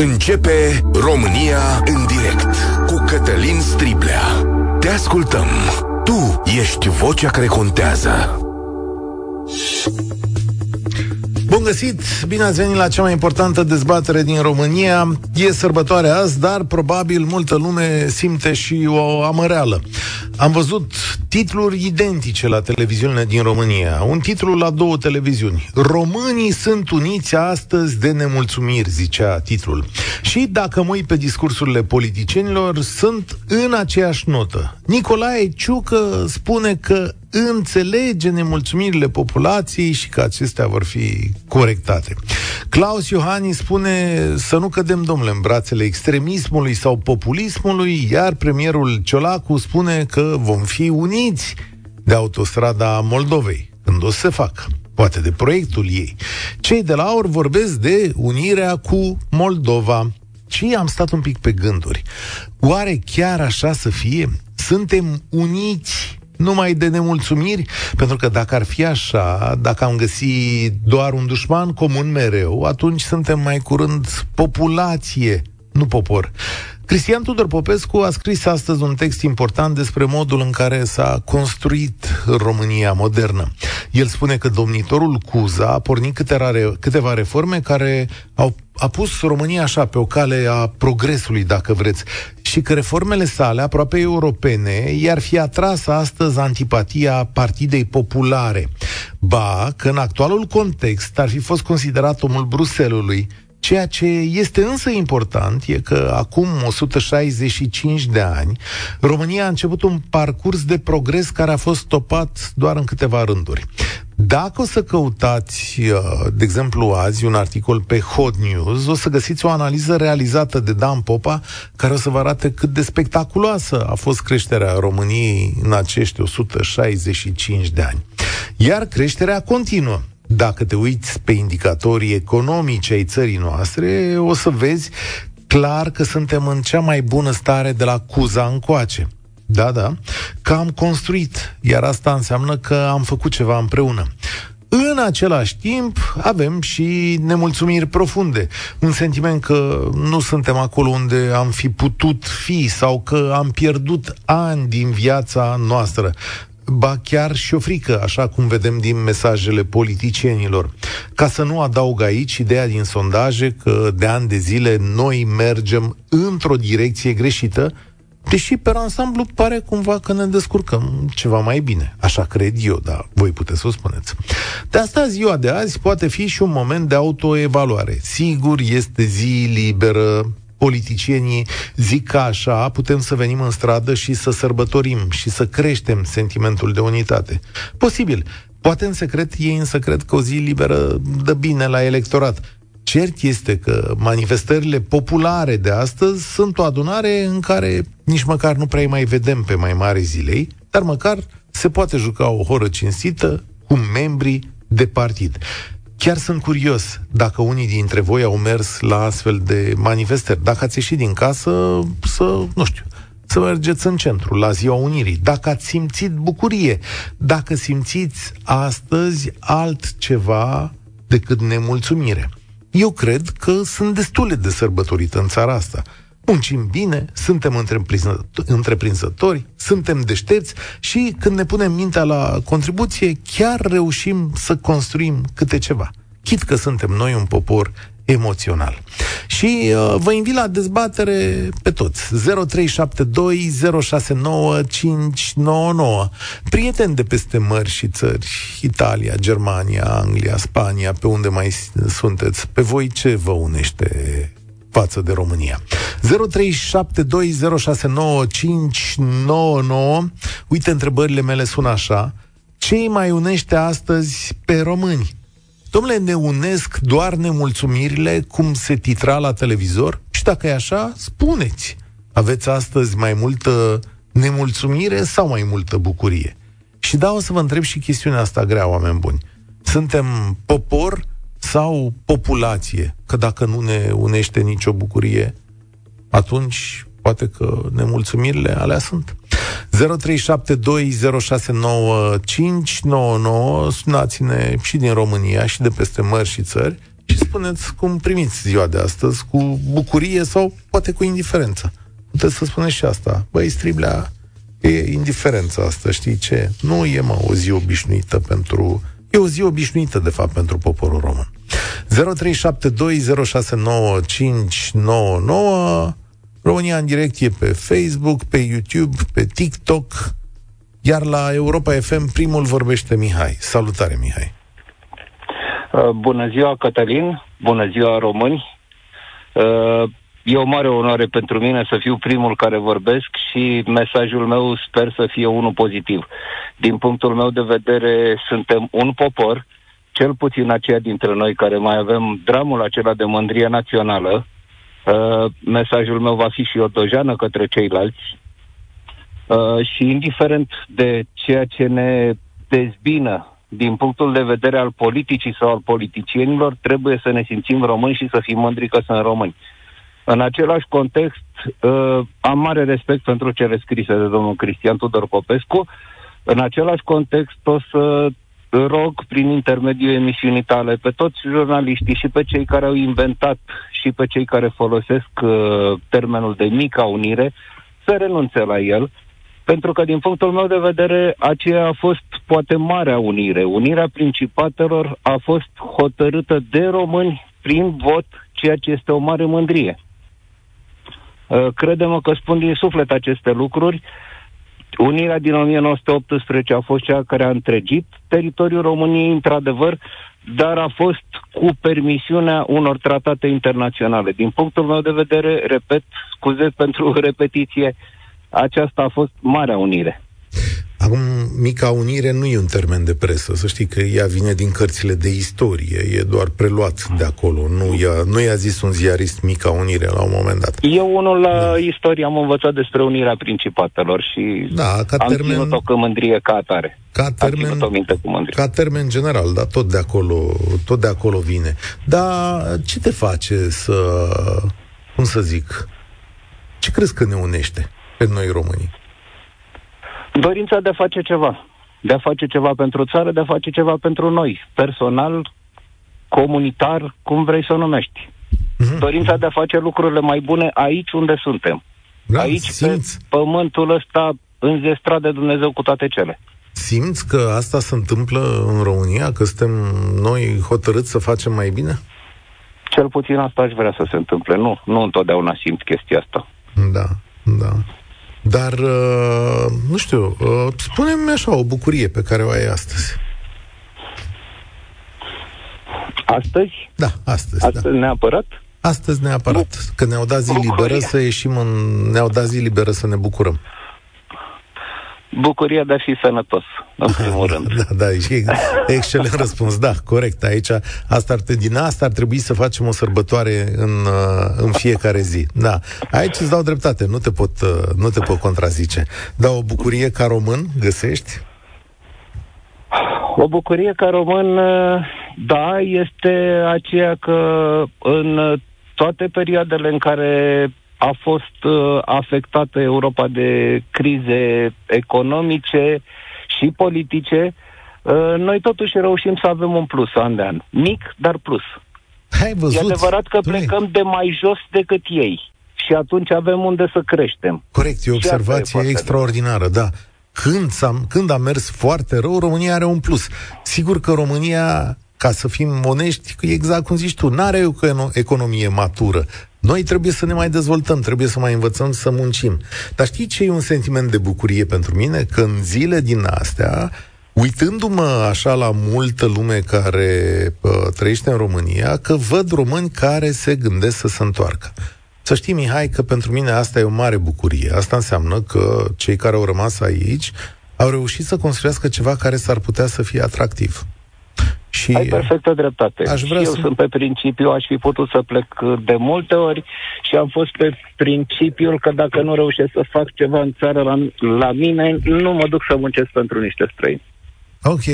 Începe România în direct cu Cătălin Striblea. Te ascultăm. Tu ești vocea care contează. Bun găsit! Bine ați venit la cea mai importantă dezbatere din România. E sărbătoare azi, dar probabil multă lume simte și o amăreală. Am văzut titluri identice la televiziunile din România. Un titlu la două televiziuni. Românii sunt uniți astăzi de nemulțumiri, zicea titlul. Și dacă mă uit pe discursurile politicienilor, sunt în aceeași notă. Nicolae Ciucă spune că înțelege nemulțumirile populației și că acestea vor fi corectate. Claus Iohannis spune să nu cădem, domnule, în brațele extremismului sau populismului, iar premierul Ciolacu spune că vom fi uniți de autostrada Moldovei, când o să se facă poate de proiectul ei. Cei de la AUR vorbesc de unirea cu Moldova. Și am stat un pic pe gânduri. Oare chiar așa să fie? Suntem uniți numai de nemulțumiri, pentru că dacă ar fi așa, dacă am găsit doar un dușman comun mereu, atunci suntem mai curând populație, nu popor. Cristian Tudor Popescu a scris astăzi un text important despre modul în care s-a construit România modernă. El spune că domnitorul Cuza a pornit câteva, câteva reforme care au a pus România așa pe o cale a progresului, dacă vreți, și că reformele sale, aproape europene, i-ar fi atras astăzi antipatia Partidei Populare. Ba, că în actualul context ar fi fost considerat omul Bruselului, Ceea ce este însă important e că acum 165 de ani România a început un parcurs de progres care a fost stopat doar în câteva rânduri. Dacă o să căutați, uh, de exemplu, azi un articol pe Hot News, o să găsiți o analiză realizată de Dan Popa care o să vă arate cât de spectaculoasă a fost creșterea României în acești 165 de ani. Iar creșterea continuă. Dacă te uiți pe indicatorii economici ai țării noastre, o să vezi clar că suntem în cea mai bună stare de la Cuza încoace. Da, da, că am construit, iar asta înseamnă că am făcut ceva împreună. În același timp, avem și nemulțumiri profunde. Un sentiment că nu suntem acolo unde am fi putut fi sau că am pierdut ani din viața noastră ba chiar și o frică, așa cum vedem din mesajele politicienilor. Ca să nu adaug aici ideea din sondaje că de ani de zile noi mergem într-o direcție greșită, deși pe ansamblu pare cumva că ne descurcăm ceva mai bine. Așa cred eu, dar voi puteți să o spuneți. De asta ziua de azi poate fi și un moment de autoevaluare. Sigur, este zi liberă, politicienii zic că așa putem să venim în stradă și să sărbătorim și să creștem sentimentul de unitate. Posibil. Poate în secret, ei însă cred că o zi liberă dă bine la electorat. Cert este că manifestările populare de astăzi sunt o adunare în care nici măcar nu prea mai vedem pe mai mare zilei, dar măcar se poate juca o horă cinstită cu membrii de partid. Chiar sunt curios dacă unii dintre voi au mers la astfel de manifestări. Dacă ați ieșit din casă, să, nu știu, să mergeți în centru, la Ziua Unirii. Dacă ați simțit bucurie, dacă simțiți astăzi altceva decât nemulțumire. Eu cred că sunt destule de sărbătorit în țara asta muncim bine, suntem întreprinzători, suntem deștepți și când ne punem mintea la contribuție, chiar reușim să construim câte ceva. Chit că suntem noi un popor emoțional. Și uh, vă invit la dezbatere pe toți. 0372069599. Prieteni de peste mări și țări, Italia, Germania, Anglia, Spania, pe unde mai sunteți, pe voi ce vă unește față de România. 0372069599 Uite, întrebările mele sună așa. Ce îi mai unește astăzi pe români? Domnule, ne unesc doar nemulțumirile, cum se titra la televizor? Și dacă e așa, spuneți. Aveți astăzi mai multă nemulțumire sau mai multă bucurie? Și da, o să vă întreb și chestiunea asta grea, oameni buni. Suntem popor sau populație, că dacă nu ne unește nicio bucurie, atunci poate că nemulțumirile alea sunt. 0372069599 Sunați-ne și din România și de peste mări și țări și spuneți cum primiți ziua de astăzi, cu bucurie sau poate cu indiferență. Puteți să spuneți și asta. Băi, Striblea, e indiferența asta, știi ce? Nu e, mă, o zi obișnuită pentru... E o zi obișnuită, de fapt, pentru poporul român. 0372069599 România în direct e pe Facebook, pe YouTube, pe TikTok, iar la Europa FM primul vorbește Mihai. Salutare, Mihai! Uh, bună ziua, Cătălin! Bună ziua, români! Uh, e o mare onoare pentru mine să fiu primul care vorbesc și mesajul meu sper să fie unul pozitiv. Din punctul meu de vedere, suntem un popor, cel puțin aceia dintre noi care mai avem dramul acela de mândrie națională, Uh, mesajul meu va fi și o dojană către ceilalți uh, și indiferent de ceea ce ne dezbină din punctul de vedere al politicii sau al politicienilor, trebuie să ne simțim români și să fim mândri că sunt români. În același context, uh, am mare respect pentru cele scrise de domnul Cristian Tudor Popescu. În același context, o să rog prin intermediul emisiunii tale pe toți jurnaliștii și pe cei care au inventat și pe cei care folosesc uh, termenul de mica unire să renunțe la el, pentru că din punctul meu de vedere aceea a fost poate marea unire. Unirea principatelor a fost hotărâtă de români prin vot, ceea ce este o mare mândrie. Uh, credem că spun din suflet aceste lucruri. Uh, Unirea din 1918 a fost cea care a întregit teritoriul României, într-adevăr, dar a fost cu permisiunea unor tratate internaționale. Din punctul meu de vedere, repet, scuze pentru repetiție, aceasta a fost Marea Unire. Acum, mica unire nu e un termen de presă, să știi că ea vine din cărțile de istorie, e doar preluat de acolo, nu i-a, nu i-a zis un ziarist mica unire la un moment dat. Eu unul la da. istorie am învățat despre unirea principatelor și da, ca am termen, ținut-o cu mândrie ca atare. Ca termen, am minte cu mândrie. Ca termen general, da, tot de acolo, tot de acolo vine. Dar ce te face să, cum să zic, ce crezi că ne unește pe noi românii? Dorința de a face ceva. De a face ceva pentru țară, de a face ceva pentru noi. Personal, comunitar, cum vrei să o numești. Mm-hmm. Dorința de a face lucrurile mai bune aici unde suntem. Da, aici, simți. pe pământul ăsta, înzestrat de Dumnezeu cu toate cele. Simți că asta se întâmplă în România? Că suntem noi hotărâți să facem mai bine? Cel puțin asta aș vrea să se întâmple. Nu, nu întotdeauna simt chestia asta. Da, da. Dar, uh, nu știu, uh, spune-mi așa o bucurie pe care o ai astăzi. Astăzi? Da, astăzi. Astăzi da. neapărat? Astăzi neapărat. Nu. Că ne-au dat zi liberă să ieșim în... Ne-au dat zi liberă să ne bucurăm bucuria de a fi sănătos, în primul rând. Da, da, e excelent răspuns. Da, corect. Aici, asta ar, din asta ar trebui să facem o sărbătoare în, uh, în fiecare zi. Da. Aici îți dau dreptate, nu te pot, uh, nu te pot contrazice. Dar o bucurie ca român găsești? O bucurie ca român, uh, da, este aceea că în toate perioadele în care a fost uh, afectată Europa de crize economice și politice, uh, noi totuși reușim să avem un plus an de an. Mic, dar plus. Hai văzut. E adevărat că plecăm de mai jos decât ei. Și atunci avem unde să creștem. Corect, e o observație e extraordinară, da. Când, a când a mers foarte rău, România are un plus. Sigur că România ca să fim onești, exact cum zici tu, n-are o economie matură. Noi trebuie să ne mai dezvoltăm, trebuie să mai învățăm să muncim. Dar știi ce e un sentiment de bucurie pentru mine? Că în zile din astea, uitându-mă așa la multă lume care uh, trăiește în România, că văd români care se gândesc să se întoarcă. Să știi, Mihai, că pentru mine asta e o mare bucurie. Asta înseamnă că cei care au rămas aici au reușit să construiască ceva care s-ar putea să fie atractiv. Și Ai perfectă dreptate. Aș vrea și eu să... sunt pe principiu, aș fi putut să plec de multe ori și am fost pe principiul că dacă nu reușesc să fac ceva în țară la, la mine, nu mă duc să muncesc pentru niște străini. Ok.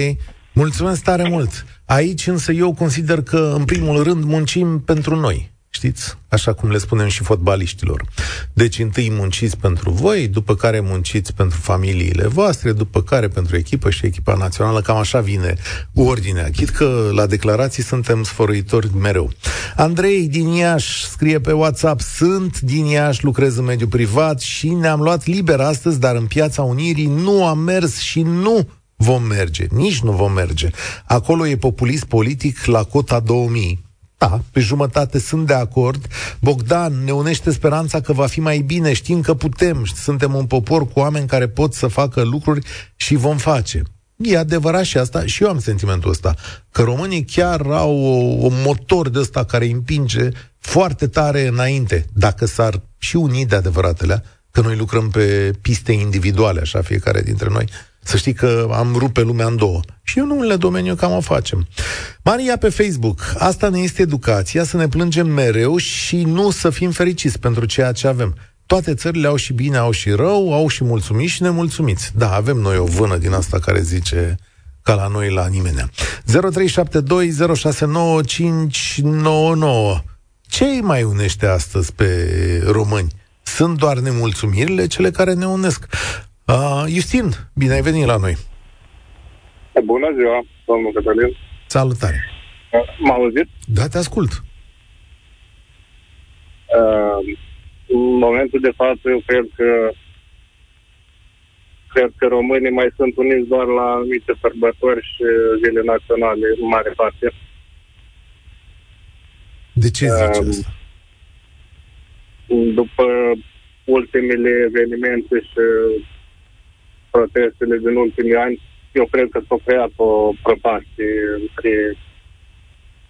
Mulțumesc tare mult. Aici însă eu consider că, în primul rând, muncim pentru noi. Știți? Așa cum le spunem și fotbaliștilor. Deci întâi munciți pentru voi, după care munciți pentru familiile voastre, după care pentru echipă și echipa națională, cam așa vine ordinea. Chit că la declarații suntem sfăruitori mereu. Andrei din Iași scrie pe WhatsApp, sunt din Iași, lucrez în mediul privat și ne-am luat liber astăzi, dar în piața Unirii nu am mers și nu vom merge, nici nu vom merge. Acolo e populist politic la cota 2000. Da, pe jumătate sunt de acord. Bogdan ne unește speranța că va fi mai bine, știm că putem, suntem un popor cu oameni care pot să facă lucruri și vom face. E adevărat și asta, și eu am sentimentul ăsta, că românii chiar au o, un motor de ăsta care împinge foarte tare înainte, dacă s-ar și uni de adevăratele, că noi lucrăm pe piste individuale, așa, fiecare dintre noi, să știi că am rupe lumea în două. Și în unele domeniu cam o facem. Maria pe Facebook, asta ne este educația, să ne plângem mereu și nu să fim fericiți pentru ceea ce avem. Toate țările au și bine, au și rău, au și mulțumiți și nemulțumiți. Da, avem noi o vână din asta care zice ca la noi la nimeni. 0372069599. Ce îi mai unește astăzi pe români? Sunt doar nemulțumirile cele care ne unesc. Uh, Justin, bine ai venit la noi. Bună ziua, domnul Cătălin. Salutare. M-a auzit? Da, te ascult. Uh, în momentul de față, eu cred că cred că românii mai sunt uniți doar la anumite sărbători și zile naționale, în mare parte. De ce zici uh, asta? După ultimele evenimente și protestele din ultimii ani, eu cred că s-a creat o prăpastie între,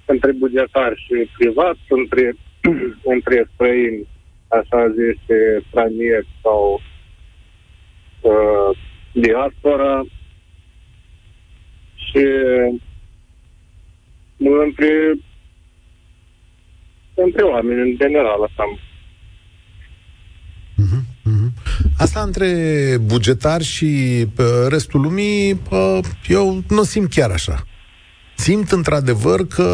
între bugetari și privat, între, între străini, așa zise, stranieri sau uh, diaspora. Și între, între oameni în general, așa Asta între bugetar și restul lumii, eu nu simt chiar așa. Simt într-adevăr că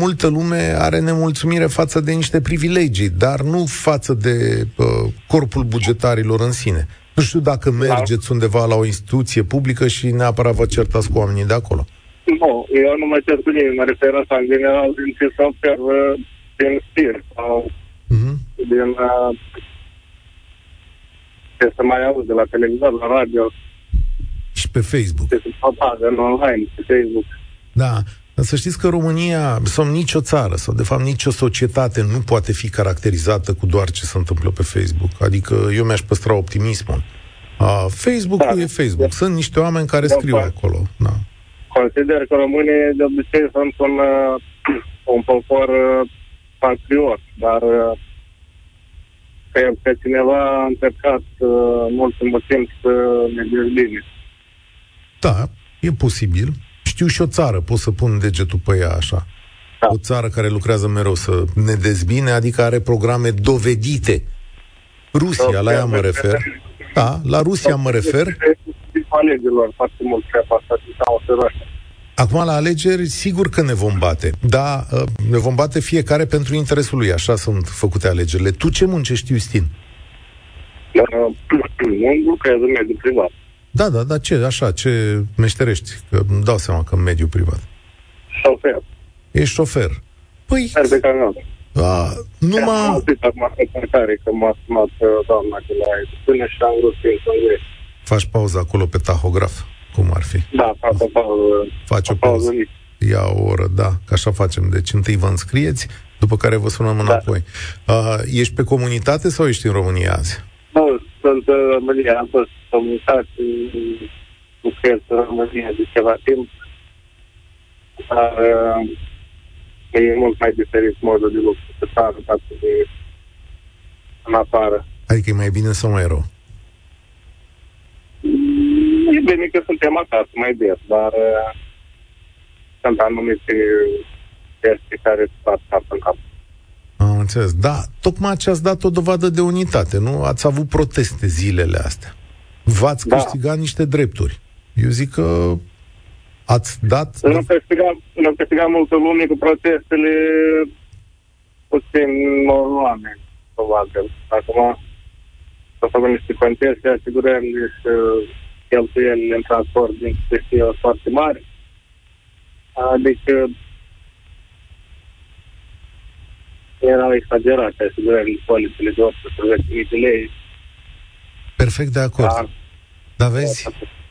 multă lume are nemulțumire față de niște privilegii, dar nu față de uh, corpul bugetarilor în sine. Nu știu dacă da. mergeți undeva la o instituție publică și neapărat vă certați cu oamenii de acolo. Nu, eu nu mă cer cu nimeni, mă refer asta în general din ce se observă din stil sau uh-huh. din uh, ce să mai auzi de la televizor, la radio. Și pe Facebook. Ce se propagă online, pe Facebook. Da, dar să știți că România, sau nicio țară, sau de fapt nicio societate nu poate fi caracterizată cu doar ce se întâmplă pe Facebook. Adică eu mi-aș păstra optimismul. A, Facebook-ul da, e Facebook. Sunt niște oameni care scriu acolo. Da. Consider că românii de obicei sunt un, uh, un popor uh, patriot, dar uh, că, că cineva a încercat uh, mult timp să ne dezbine. Da, e posibil. Știu și o țară, pot să pun degetul pe ea așa. Da. O țară care lucrează mereu să ne dezbine, adică are programe dovedite. Rusia, la ea mă refer. Da, la Rusia mă refer. Alegerilor foarte mult treaba asta, Acum, la alegeri, sigur că ne vom bate. Da, ă, ne vom bate fiecare pentru interesul lui. Așa sunt făcute alegerile. Tu ce muncești, Justin? Nu lucrez în mediul privat. Da, da, da, ce, așa, ce meșterești? Că îmi dau seama că în mediul privat. Șofer. Ești șofer. Păi... Șofer de camion. A, nu m-a... Am acum că m-a sumat uh, doamna de la până și am vrut să Faci pauză acolo pe tahograf. Cum ar fi? Da, fac o pauză. Faci o pauză. Ia o oră, da, că așa facem. Deci întâi vă înscrieți, după care vă sunăm da. înapoi. Da. Uh, ești pe comunitate sau ești în România azi? Nu, sunt în România. Am fost comunitate, lucrez în România de ceva timp. Dar uh, e mult mai diferit modul de lucru pe țară față de în afară. Adică e mai bine sau mai rău? E bine că suntem acasă mai des, dar uh, sunt anumite chestii care fac cap în cap. Am înțeles. Da, tocmai ce ați dat o dovadă de unitate, nu? Ați avut proteste zilele astea. V-ați da. câștigat niște drepturi. Eu zic că ați dat... Nu câștigat, nu câștigat multă lume cu protestele puțin oameni, probabil. Acum, să facem niște conteste, să asigurăm niște cheltuieli în transport din chestii foarte mari. Adică erau exagerate asigurările polițele de 800 de lei. Perfect de acord. Da. Dar vezi,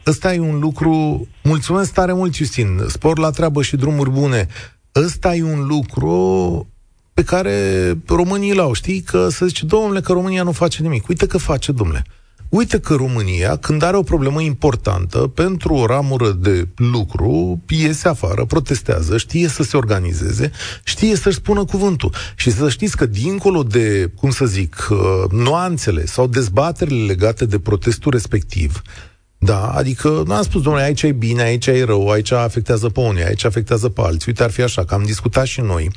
ăsta e un lucru... Mulțumesc tare mult, Justin. Spor la treabă și drumuri bune. Ăsta e un lucru pe care românii l-au, știi? Că să zice, domnule, că România nu face nimic. Uite că face, domnule. Uite că România, când are o problemă importantă pentru o ramură de lucru, iese afară, protestează, știe să se organizeze, știe să-și spună cuvântul. Și să știți că dincolo de, cum să zic, uh, nuanțele sau dezbaterile legate de protestul respectiv, da, adică nu am spus, domnule, aici e bine, aici e rău, aici afectează pe unii, aici afectează pe alții. Uite, ar fi așa, că am discutat și noi.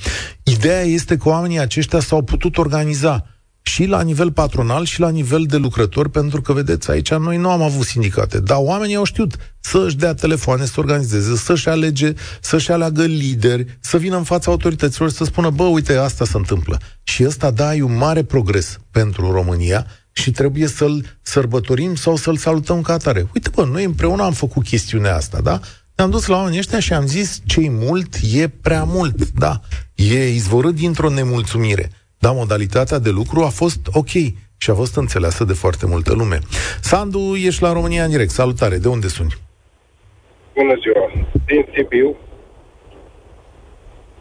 Ideea este că oamenii aceștia s-au putut organiza și la nivel patronal și la nivel de lucrători, pentru că, vedeți, aici noi nu am avut sindicate, dar oamenii au știut să-și dea telefoane, să organizeze, să-și alege, să-și aleagă lideri, să vină în fața autorităților să spună, bă, uite, asta se întâmplă. Și ăsta, da, e un mare progres pentru România și trebuie să-l sărbătorim sau să-l salutăm ca atare. Uite, bă, noi împreună am făcut chestiunea asta, da? Ne-am dus la oamenii ăștia și am zis, cei mult e prea mult, da. E izvorât dintr-o nemulțumire. Dar modalitatea de lucru a fost ok și a fost înțeleasă de foarte multă lume. Sandu, ești la România în direct. Salutare, de unde suni? Bună ziua, din Sibiu.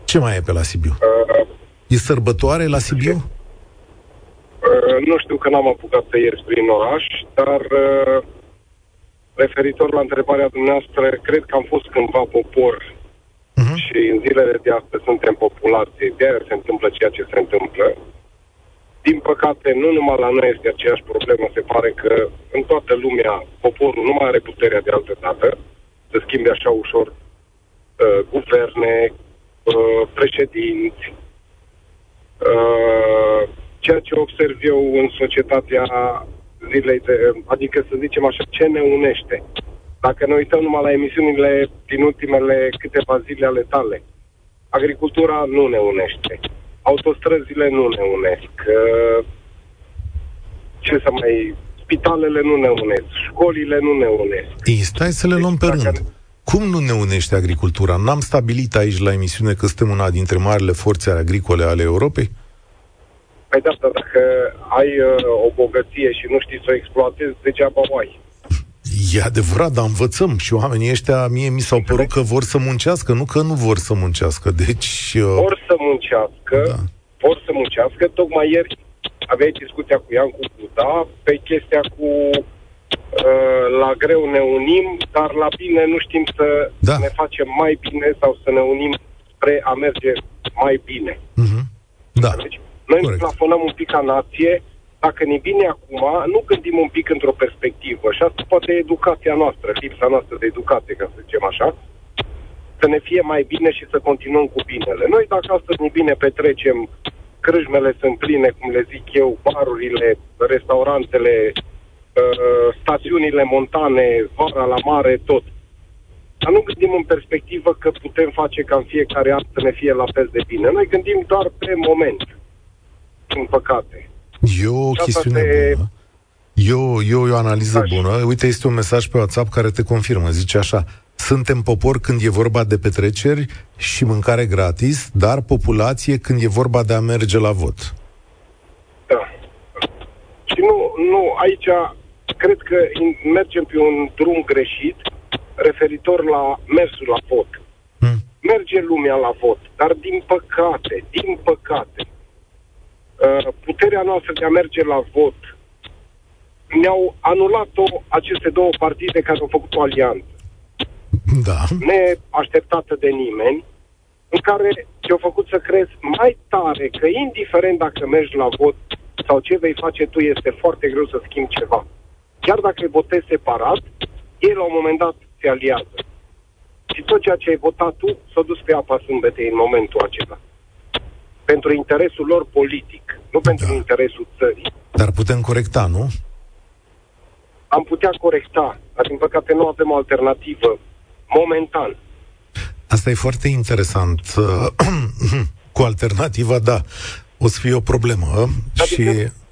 Ce mai e pe la Sibiu? Uh, e sărbătoare la Sibiu? Uh, nu știu că n-am apucat să ieri prin oraș, dar uh, referitor la întrebarea dumneavoastră, cred că am fost cândva popor uh-huh. și în zilele de astăzi suntem populație, de aia se întâmplă ceea ce se întâmplă. Din păcate, nu numai la noi este aceeași problemă, se pare că în toată lumea poporul nu mai are puterea de altă dată să schimbe așa ușor uh, guverne, uh, președinți, uh, ceea ce observ eu în societatea zilei de, adică să zicem așa, ce ne unește. Dacă ne uităm numai la emisiunile din ultimele câteva zile ale tale, agricultura nu ne unește, autostrăzile nu ne unesc, ce să mai... Spitalele nu ne unesc, școlile nu ne unesc. Ei, stai să le deci, luăm pe rând. Dacă... Cum nu ne unește agricultura? N-am stabilit aici la emisiune că suntem una dintre marile forțe agricole ale Europei? Păi de asta, dacă ai uh, o bogăție și nu știi să o exploatezi, degeaba o ai. E adevărat, dar învățăm și oamenii ăștia, mie mi s-au părut că vor să muncească, nu că nu vor să muncească. Deci... Uh... Vor să muncească, da. vor să muncească. Tocmai ieri aveai discuția cu Ian cu Buda pe chestia cu uh, la greu ne unim, dar la bine nu știm să da. ne facem mai bine sau să ne unim spre a merge mai bine. Uh-huh. Da. Deci, noi Corect. ne plafonăm un pic ca nație, dacă ne bine acum, nu gândim un pic într-o perspectivă și asta poate educația noastră, lipsa noastră de educație, ca să zicem așa, să ne fie mai bine și să continuăm cu binele. Noi, dacă astăzi ne bine petrecem, crâșmele sunt pline, cum le zic eu, barurile, restaurantele, uh, stațiunile montane, vara la mare, tot. Dar nu gândim în perspectivă că putem face ca în fiecare an să ne fie la fel de bine. Noi gândim doar pe moment, în păcate. E o chestiune se... bună. E o, e, o, e o analiză așa. bună. Uite, este un mesaj pe WhatsApp care te confirmă. Zice așa, suntem popor când e vorba de petreceri și mâncare gratis, dar populație când e vorba de a merge la vot. Da. Și nu, nu, aici cred că mergem pe un drum greșit referitor la mersul la vot. Hmm. Merge lumea la vot, dar din păcate, din păcate, Uh, puterea noastră de a merge la vot ne-au anulat-o aceste două partide care au făcut o alianță. Da. Neașteptată de nimeni, în care te-au făcut să crezi mai tare că indiferent dacă mergi la vot sau ce vei face tu, este foarte greu să schimbi ceva. Chiar dacă îi votezi separat, ei la un moment dat se aliază. Și tot ceea ce ai votat tu s-a dus pe apa sâmbetei în momentul acela pentru interesul lor politic, nu da. pentru interesul țării. Dar putem corecta, nu? Am putea corecta, dar din păcate nu avem alternativă momentan. Asta e foarte interesant. Cu alternativa, da. o să fie o problemă adică, și...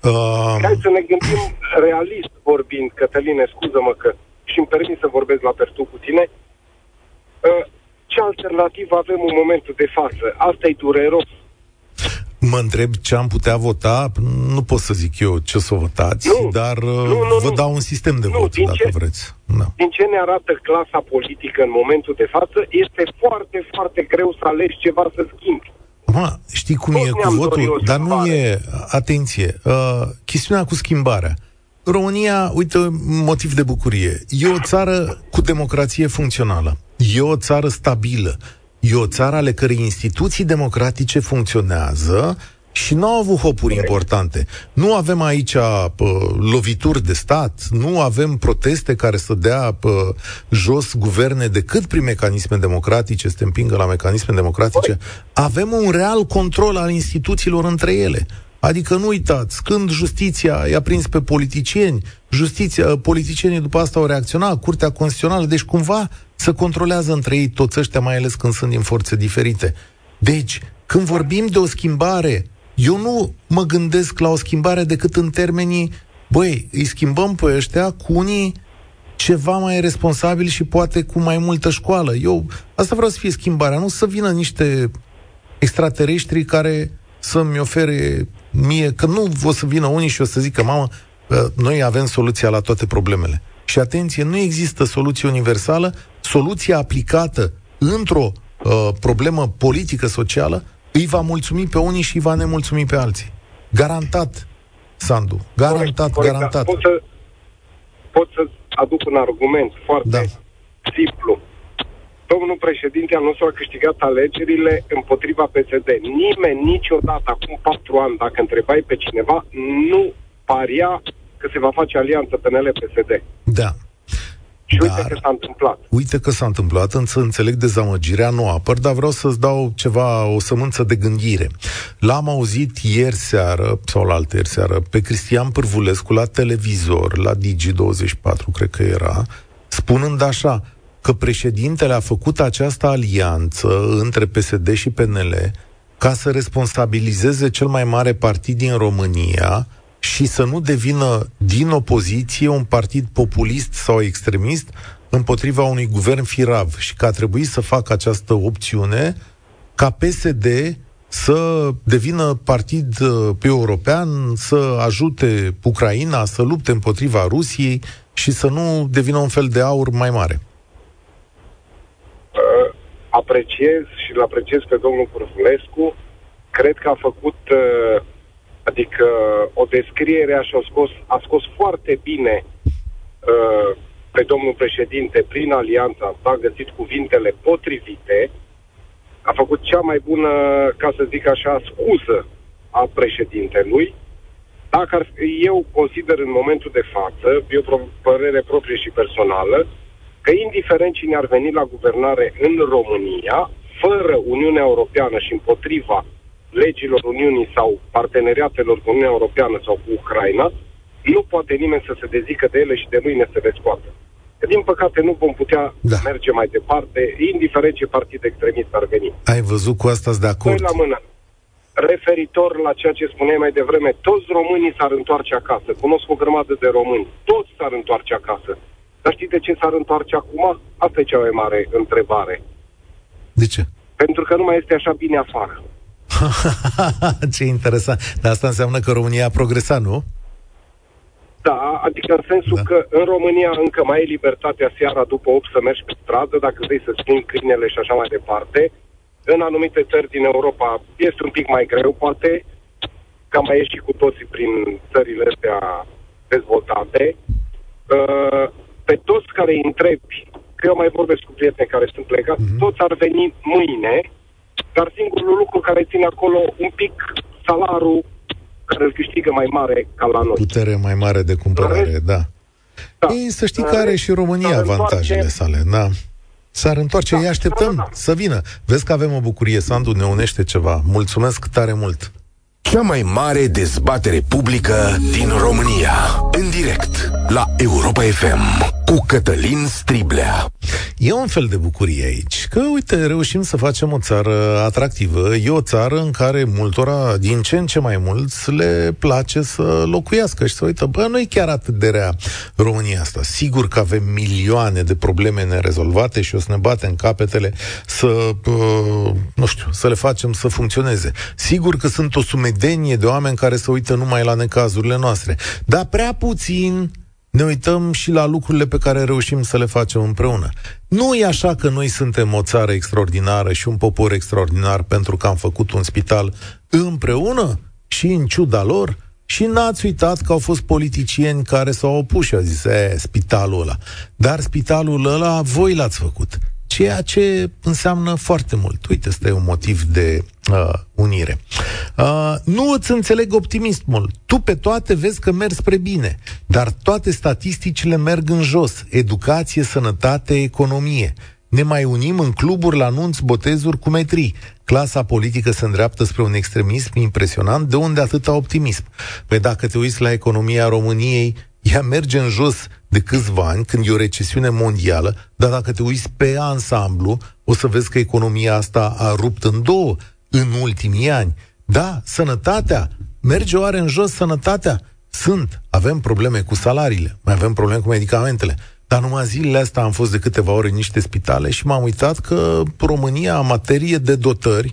Uh... Hai să ne gândim realist vorbind, Cătăline, scuză-mă că și îmi permit să vorbesc la pertu cu tine. Uh, ce alternativă avem în momentul de față? Asta e dureros. Mă întreb ce am putea vota, nu pot să zic eu ce să votați, nu, dar uh, nu, nu, vă nu. dau un sistem de nu, vot, dacă ce, vreți. Da. Din ce ne arată clasa politică în momentul de față, este foarte, foarte greu să alegi ceva să schimbi. Ma, știi cum Tot e cu votul? Dar nu e, atenție, uh, chestiunea cu schimbarea. România, uite, motiv de bucurie. E o țară cu democrație funcțională. E o țară stabilă. E o țară ale cărei instituții democratice funcționează și nu au avut hopuri importante. Nu avem aici pă, lovituri de stat, nu avem proteste care să dea pă, jos guverne decât prin mecanisme democratice, să te împingă la mecanisme democratice. Avem un real control al instituțiilor între ele. Adică nu uitați, când justiția i-a prins pe politicieni, justiția, politicienii după asta au reacționat, Curtea Constituțională, deci cumva să controlează între ei toți ăștia, mai ales când sunt din forțe diferite. Deci, când vorbim de o schimbare, eu nu mă gândesc la o schimbare decât în termenii, băi, îi schimbăm pe ăștia cu unii ceva mai responsabil și poate cu mai multă școală. Eu, asta vreau să fie schimbarea, nu să vină niște extraterestri care să-mi ofere mie, că nu o să vină unii și o să zică, mamă, noi avem soluția la toate problemele. Și atenție, nu există soluție universală, soluția aplicată într-o uh, problemă politică, socială, îi va mulțumi pe unii și îi va nemulțumi pe alții. Garantat, Sandu. Garantat, corect, garantat. Pot să, pot să aduc un argument foarte da. simplu domnul președinte al nostru a câștigat alegerile împotriva PSD. Nimeni niciodată, acum patru ani, dacă întrebai pe cineva, nu paria că se va face alianță PNL-PSD. Da. Și dar, uite că s-a întâmplat. Uite că s-a întâmplat, să înțeleg dezamăgirea, nu apăr, dar vreau să-ți dau ceva, o sămânță de gândire. L-am auzit ieri seară, sau la altă ieri seară, pe Cristian Pârvulescu la televizor, la Digi24, cred că era, spunând așa, că președintele a făcut această alianță între PSD și PNL ca să responsabilizeze cel mai mare partid din România și să nu devină din opoziție un partid populist sau extremist împotriva unui guvern firav și că a trebuit să facă această opțiune ca PSD să devină partid uh, european, să ajute Ucraina să lupte împotriva Rusiei și să nu devină un fel de aur mai mare apreciez și îl apreciez pe domnul Purfulescu. Cred că a făcut, uh, adică, o descriere așa, a scos, a scos foarte bine uh, pe domnul președinte prin alianța asta, a găsit cuvintele potrivite, a făcut cea mai bună, ca să zic așa, scuză a președintelui. Dacă ar, eu consider în momentul de față, e o părere proprie și personală, că indiferent cine ar veni la guvernare în România, fără Uniunea Europeană și împotriva legilor Uniunii sau parteneriatelor cu Uniunea Europeană sau cu Ucraina, nu poate nimeni să se dezică de ele și de mâine să le scoată. Că, din păcate, nu vom putea da. merge mai departe, indiferent ce partid extremist ar veni. Ai văzut cu asta de acord? Noi la mână. Referitor la ceea ce spuneai mai devreme, toți românii s-ar întoarce acasă. Cunosc o grămadă de români. Toți s-ar întoarce acasă. Dar știi de ce s-ar întoarce acum? Asta e cea mai mare întrebare. De ce? Pentru că nu mai este așa bine afară. ce interesant. Dar asta înseamnă că România a progresat, nu? Da, adică în sensul da. că în România încă mai e libertatea seara după 8 să mergi pe stradă, dacă vrei să schimbi câinele și așa mai departe. În anumite țări din Europa este un pic mai greu, poate, că am mai ieșit cu toții prin țările astea dezvoltate. Uh, pe toți care îi întrebi, că eu mai vorbesc cu prieteni care sunt plegați, mm-hmm. toți ar veni mâine, dar singurul lucru care ține acolo un pic salarul care îl câștigă mai mare ca la noi. Putere mai mare de cumpărare, rest, da. da. Ei, să știi că are și România avantajele sale, da. S-ar întoarce, da, îi așteptăm da, da. să vină. Vezi că avem o bucurie, Sandu ne unește ceva. Mulțumesc tare mult! Cea mai mare dezbatere publică din România, în direct la Europa FM cu Cătălin Striblea. E un fel de bucurie aici, că uite, reușim să facem o țară atractivă. E o țară în care multora, din ce în ce mai mulți, le place să locuiască și să uită, bă, nu e chiar atât de rea România asta. Sigur că avem milioane de probleme nerezolvate și o să ne batem capetele să, uh, nu știu, să le facem să funcționeze. Sigur că sunt o sumedenie de oameni care se uită numai la necazurile noastre, dar prea puțin ne uităm și la lucrurile pe care reușim să le facem împreună. Nu e așa că noi suntem o țară extraordinară și un popor extraordinar pentru că am făcut un spital împreună și în ciuda lor? Și n-ați uitat că au fost politicieni care s-au opus și au zis, e, spitalul ăla. Dar spitalul ăla voi l-ați făcut ceea ce înseamnă foarte mult. Uite, ăsta e un motiv de uh, unire. Uh, nu îți înțeleg optimismul. Tu pe toate vezi că mergi spre bine, dar toate statisticile merg în jos. Educație, sănătate, economie. Ne mai unim în cluburi la anunț, botezuri cu metrii. Clasa politică se îndreaptă spre un extremism impresionant, de unde atâta optimism? Păi dacă te uiți la economia României, ea merge în jos de câțiva ani, când e o recesiune mondială, dar dacă te uiți pe ansamblu, o să vezi că economia asta a rupt în două în ultimii ani. Da, sănătatea, merge oare în jos sănătatea? Sunt, avem probleme cu salariile, mai avem probleme cu medicamentele. Dar numai zilele astea am fost de câteva ore în niște spitale și m-am uitat că România, în materie de dotări,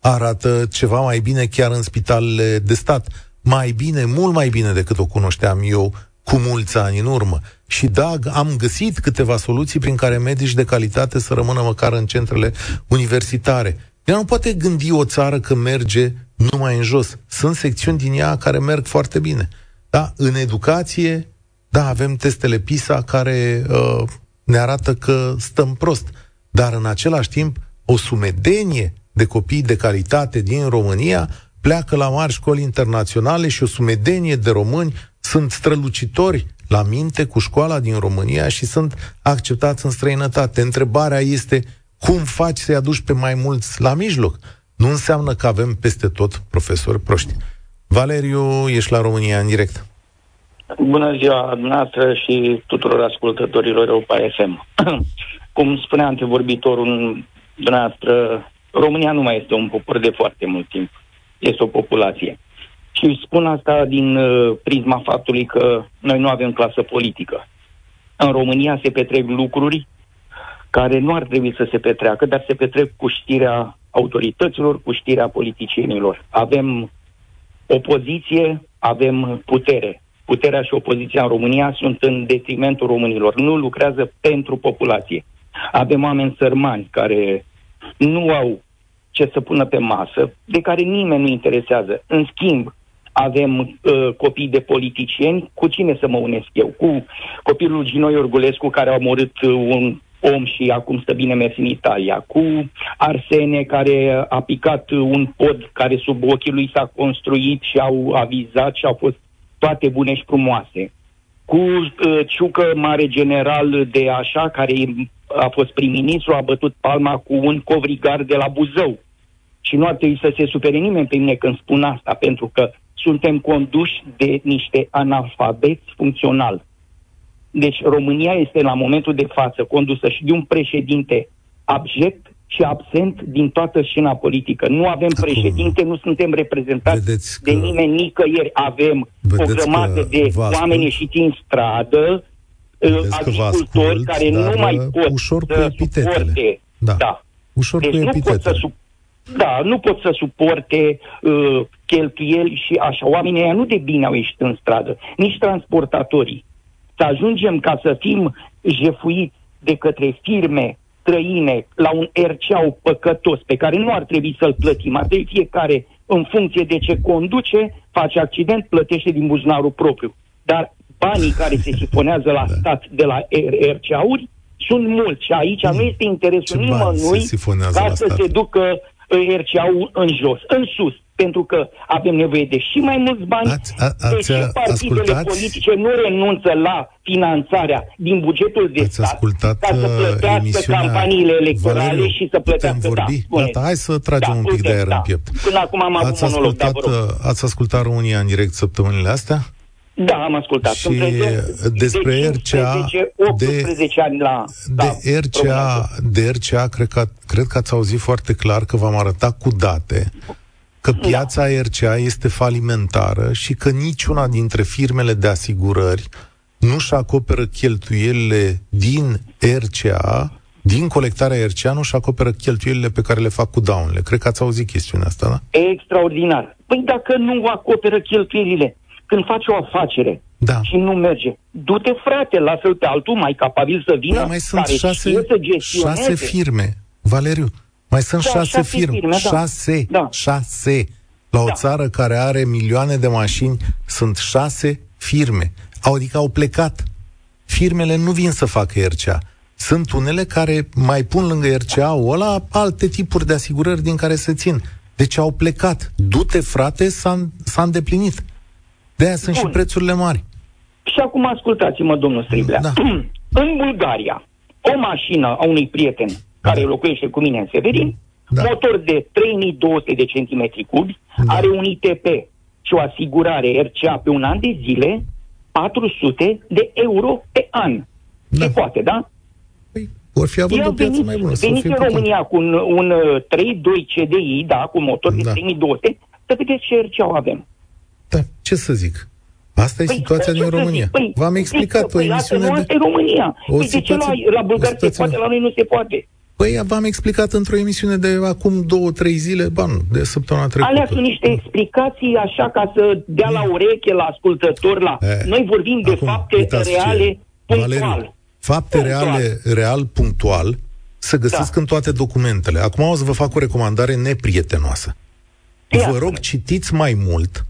arată ceva mai bine chiar în spitalele de stat. Mai bine, mult mai bine decât o cunoșteam eu cu mulți ani în urmă. Și da, am găsit câteva soluții prin care medici de calitate să rămână măcar în centrele universitare. Ea nu poate gândi o țară că merge numai în jos. Sunt secțiuni din ea care merg foarte bine. Da, în educație, da, avem testele PISA care uh, ne arată că stăm prost. Dar în același timp, o sumedenie de copii de calitate din România pleacă la mari școli internaționale și o sumedenie de români sunt strălucitori la minte cu școala din România și sunt acceptați în străinătate. Întrebarea este cum faci să-i aduci pe mai mulți la mijloc? Nu înseamnă că avem peste tot profesori proști. Valeriu, ești la România în direct. Bună ziua dumneavoastră și tuturor ascultătorilor Europa FM. Cum spunea antevorbitorul dumneavoastră, România nu mai este un popor de foarte mult timp. Este o populație. Și spun asta din uh, prisma faptului că noi nu avem clasă politică. În România se petrec lucruri care nu ar trebui să se petreacă, dar se petrec cu știrea autorităților, cu știrea politicienilor. Avem opoziție, avem putere. Puterea și opoziția în România sunt în detrimentul românilor. Nu lucrează pentru populație. Avem oameni sărmani care nu au ce să pună pe masă, de care nimeni nu interesează. În schimb, avem uh, copii de politicieni, cu cine să mă unesc eu? Cu copilul Ginoi Orgulescu, care a omorât uh, un om și acum stă bine mers în Italia, cu Arsene care a picat un pod care sub ochii lui s-a construit și au avizat și au fost toate bune și frumoase, cu uh, Ciucă, mare general de așa, care a fost prim-ministru, a bătut palma cu un covrigar de la Buzău. Și nu ar trebui să se supere nimeni pe mine când spun asta, pentru că suntem conduși de niște analfabeți funcțional. Deci România este la momentul de față condusă și de un președinte abject și absent din toată scena politică. Nu avem Acum, președinte, nu suntem reprezentați de nimeni nicăieri. Avem o grămadă de oameni ieșiți în stradă, agricultori care nu mai pot ușor să suporte. Da. da. Ușor deci cu nu pot să su- da, nu pot să suporte uh, cheltuieli și așa. Oamenii ăia nu de bine au ieșit în stradă, nici transportatorii. Să ajungem ca să fim jefuiți de către firme străine la un RCA păcătos pe care nu ar trebui să-l plătim. Ar trebui fiecare, în funcție de ce conduce, face accident, plătește din buzunarul propriu. Dar banii care se sifonează la da. stat de la RCA-uri sunt mulți și aici nu este interesul nimănui ca să se ducă RCA-ul în jos, în sus, pentru că avem nevoie de și mai mulți bani, ați, a, ați, deci partidele ascultați? politice nu renunță la finanțarea din bugetul de ați stat ca să uh, plătească campaniile electorale Valeriu, și să plătească... Vorbi? Da, Gata, hai să tragem da, un pic de aer da. în piept. Până acum am avut ați monolog, ascultat, da, Ați ascultat România în direct săptămânile astea? Da, am ascultat. Și despre de RCA... 18 de, ani la... De la RCA, de RCA cred, că, cred că ați auzit foarte clar că v-am arătat cu date că da. piața da. RCA este falimentară și că niciuna dintre firmele de asigurări nu-și acoperă cheltuielile din RCA din colectarea RCA nu-și acoperă cheltuielile pe care le fac cu daunele. Cred că ați auzit chestiunea asta, da? Extraordinar. Păi dacă nu acoperă cheltuielile, când faci o afacere da. și nu merge, du-te frate, lasă-l pe altul mai capabil să vină, da, mai sunt care șase, să șase firme, Valeriu. Mai sunt da, șase, șase firme. firme da. Șase. Da. Șase. La o da. țară care are milioane de mașini, sunt șase firme. Adică au plecat. Firmele nu vin să facă RCA. Sunt unele care mai pun lângă RCA-ul ăla alte tipuri de asigurări din care se țin. Deci au plecat. Du-te, frate, s-a, s-a îndeplinit. De aia sunt și prețurile mari. Și acum ascultați-mă, domnul Striblea. Da. în Bulgaria, o mașină a unui prieten da. care locuiește cu mine în Severin, da. motor de 3200 de centimetri cubi, da. are un ITP și o asigurare RCA pe un an de zile, 400 de euro pe an. Da. Se poate, da? Vor fi avut o piață mai bună. Veniți în România cu un, un 3.2 CDI, da, cu motor de da. 3200, să vedeți ce RCA avem. Da, ce să zic? Asta e păi, situația din România. Păi, V-am explicat păi, o emisiune de... Asta România. O păi situație, de ce la, la bulgari se poate, la noi nu se poate? Păi v-am explicat într-o emisiune de acum două, trei zile, ba nu, de săptămâna trecută. Alea sunt niște explicații așa ca să dea la ureche la ascultător. La... E, eh, noi vorbim de fapte reale, punctual. Valeriu, fapte reale, real, punctual, să găsesc da. în toate documentele. Acum o să vă fac o recomandare neprietenoasă. Ia vă rog, citiți mai mult,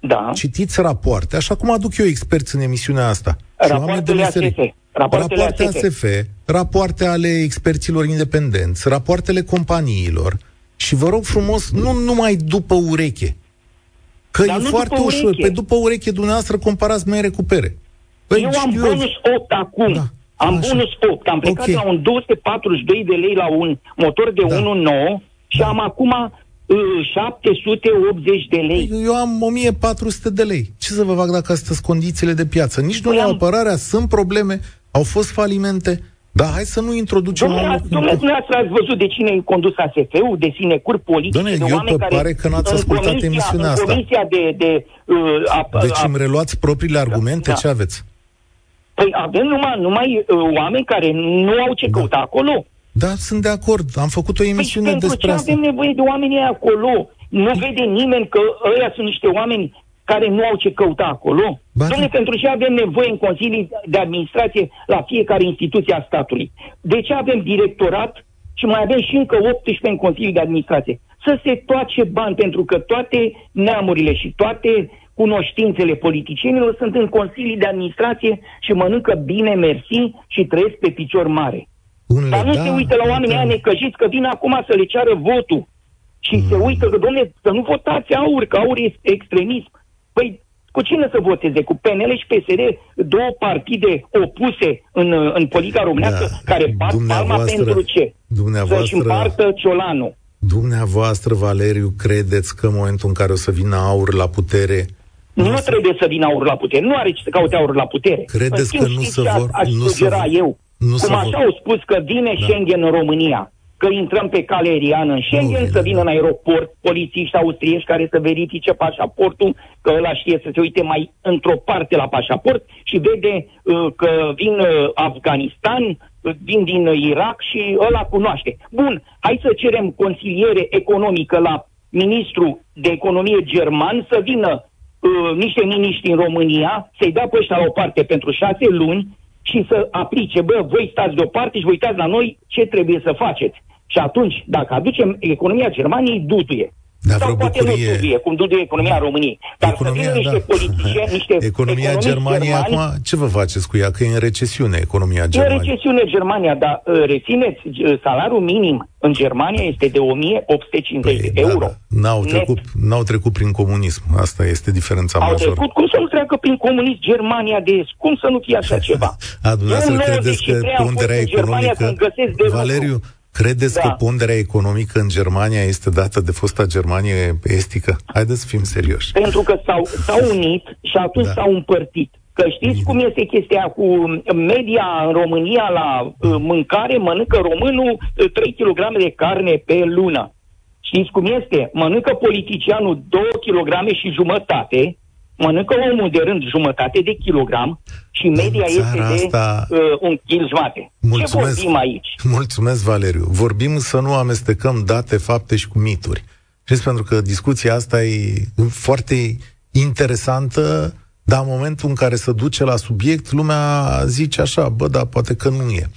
da. citiți rapoarte, așa cum aduc eu experți în emisiunea asta. Rapoartele ASF. Rapoartele rapoarte ASF. ASF, rapoarte ale experților independenți, rapoartele companiilor. Și vă rog frumos, nu numai după ureche. Că Dar e foarte ușor. Ureche. Pe după ureche dumneavoastră comparați mai recupere. Păi, eu am bonus 8 acum. Da. Am Așa. bonus 8. Am plecat okay. la un 242 de lei la un motor de da. 1.9 și da. am acum 780 uh, de lei. Păi, eu am 1400 de lei. Ce să vă fac dacă astea sunt condițiile de piață? Nici nu le am... apărarea, sunt probleme, au fost falimente. Da, hai să nu introducem... Domnule, dumneavoastră ați văzut de cine e condus ASF-ul, de sinecuri politice, Domnule, de eu oameni care... pare că n-ați ascultat comisia, emisiunea asta. Comisia de... de uh, a, deci a, îmi reluați propriile argumente? Da. Ce aveți? Păi avem numai, numai uh, oameni care nu au ce da. căuta acolo. Da, sunt de acord. Am făcut o emisiune păi despre ce asta. avem nevoie de oamenii acolo? Nu vede nimeni că ăia sunt niște oameni care nu au ce căuta acolo? Ba, Dom'le, da. pentru ce avem nevoie în Consilii de Administrație la fiecare instituție a statului? De ce avem directorat și mai avem și încă 18 în Consiliul de Administrație? Să se toace bani, pentru că toate neamurile și toate cunoștințele politicienilor sunt în consilii de administrație și mănâncă bine, mersi și trăiesc pe picior mare. Unele, Dar nu da, se uită la oamenii da. necăjiți că vin acum să le ceară votul. Și mm. se uită că, domnule, să nu votați aur, că aur este extremism. Păi, cu cine să voteze? Cu PNL și PSD, două partide opuse în, în politica românească, da. care bat palma pentru ce? Să-și împartă ciolanul. Dumneavoastră, Valeriu, credeți că în momentul în care o să vină aur la putere, nu, nu trebuie să vină aur la putere. Nu are ce să caute aur la putere. Credeți că nu se vor... Aș nu sugera se... eu. Nu Cum așa vor... au spus că vine da. Schengen în România, că intrăm pe cale aeriană în Schengen, nu, să vină în aeroport polițiști austrieși care să verifice pașaportul, că ăla știe să se uite mai într-o parte la pașaport și vede uh, că vin uh, Afganistan, uh, vin din Irak și ăla cunoaște. Bun, hai să cerem consiliere economică la ministru de economie german să vină uh, niște miniștri în România, să-i dea pe ăștia la o parte pentru șase luni și să aplice, bă, voi stați deoparte și vă uitați la noi ce trebuie să faceți. Și atunci, dacă aducem economia Germaniei, dutuie. Da, Sau poate bucurie... nu duduie, cum duduie economia României. Dar economia, să niște da. politicieni, niște Economia Germaniei, germani, acum, ce vă faceți cu ea? Că e în recesiune economia Germaniei. E în recesiune Germania, dar uh, rețineți, uh, salariul minim în Germania este de 1850 păi, de da, euro. Da, N-au, trecut, n-au trecut prin comunism. Asta este diferența Au majoră. Trecut, cum să nu treacă prin comunism Germania de Est? Cum să nu fie așa ceva? A, dumneavoastră credeți că ponderea economică... Valeriu, Credeți da. că ponderea economică în Germania este dată de fosta Germanie estică? Haideți să fim serioși. Pentru că s-au, s-au unit și atunci da. s-au împărtit. Că știți cum este chestia cu media în România la uh, mâncare, mănâncă românul 3 uh, kg de carne pe lună. Știți cum este? Mănâncă politicianul 2 kg și jumătate, mănâncă omul de rând jumătate de kilogram și media este asta... de uh, un kil jumate. Mulțumesc. Ce vorbim aici? Mulțumesc, Valeriu. Vorbim să nu amestecăm date, fapte și cu mituri. Știți, pentru că discuția asta e foarte interesantă, dar în momentul în care se duce la subiect, lumea zice așa, bă, da, poate că nu e.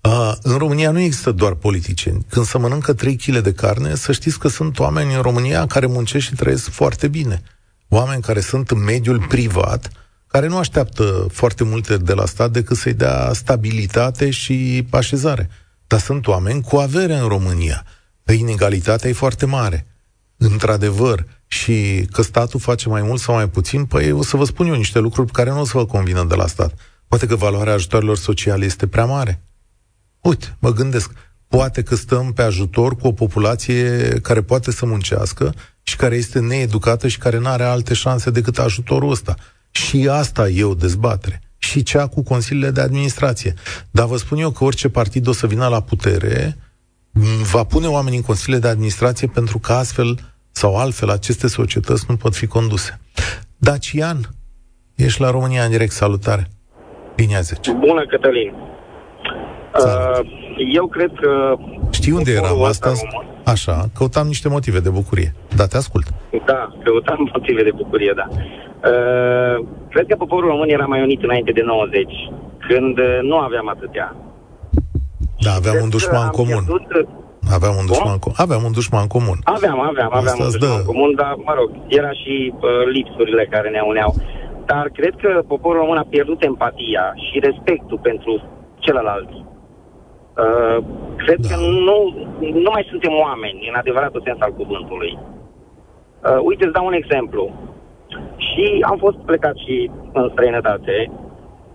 Uh, în România nu există doar politicieni. Când se mănâncă 3 kg de carne, să știți că sunt oameni în România care muncesc și trăiesc foarte bine oameni care sunt în mediul privat, care nu așteaptă foarte multe de la stat decât să-i dea stabilitate și așezare. Dar sunt oameni cu avere în România. Inegalitatea e foarte mare. Într-adevăr, și că statul face mai mult sau mai puțin, păi o să vă spun eu niște lucruri care nu o să vă convină de la stat. Poate că valoarea ajutoarelor sociale este prea mare. Uite, mă gândesc, poate că stăm pe ajutor cu o populație care poate să muncească și care este needucată și care nu are alte șanse decât ajutorul ăsta. Și asta e o dezbatere. Și cea cu consiliile de administrație. Dar vă spun eu că orice partid o să vină la putere va pune oamenii în consiliile de administrație pentru că astfel sau altfel aceste societăți nu pot fi conduse. Dacian, ești la România în direct, salutare. Bine azi. Bună, Cătălin. Uh, eu cred că... Știi unde eram astăzi? Român, Așa, căutam niște motive de bucurie. Da, te ascult. Da, căutam motive de bucurie, da. Uh, cred că poporul român era mai unit înainte de 90, când uh, nu aveam atâtea. Da, aveam un dușman comun. Pierdut, uh, Aveam un dușman, com- aveam un dușman comun. Aveam, aveam, aveam un dușman dă... comun, dar, mă rog, era și uh, lipsurile care ne uneau. Dar cred că poporul român a pierdut empatia și respectul pentru celălalt. Uh, cred da. că nu, nu mai suntem oameni, în adevăratul sens al cuvântului. Uh, uite, îți dau un exemplu. Și am fost plecat și în străinătate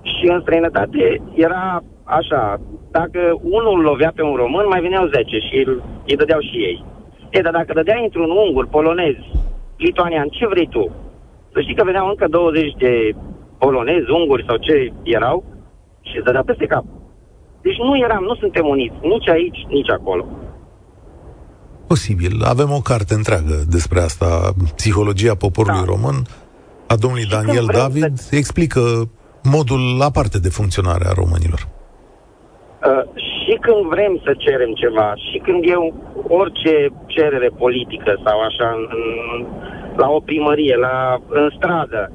și în străinătate era așa, dacă unul lovea pe un român, mai veneau 10 și îl, îi dădeau și ei. E, dar dacă dădeai într-un ungur, polonez, lituanian, ce vrei tu? Să știi că veneau încă 20 de polonezi, unguri sau ce erau și îți dădea peste cap. Deci nu eram, nu suntem uniți, nici aici, nici acolo. Posibil. Avem o carte întreagă despre asta, Psihologia poporului da. român, a domnului și Daniel David, să... explică modul aparte de funcționare a românilor. Uh, și când vrem să cerem ceva, și când e orice cerere politică sau așa, în, la o primărie, la, în stradă,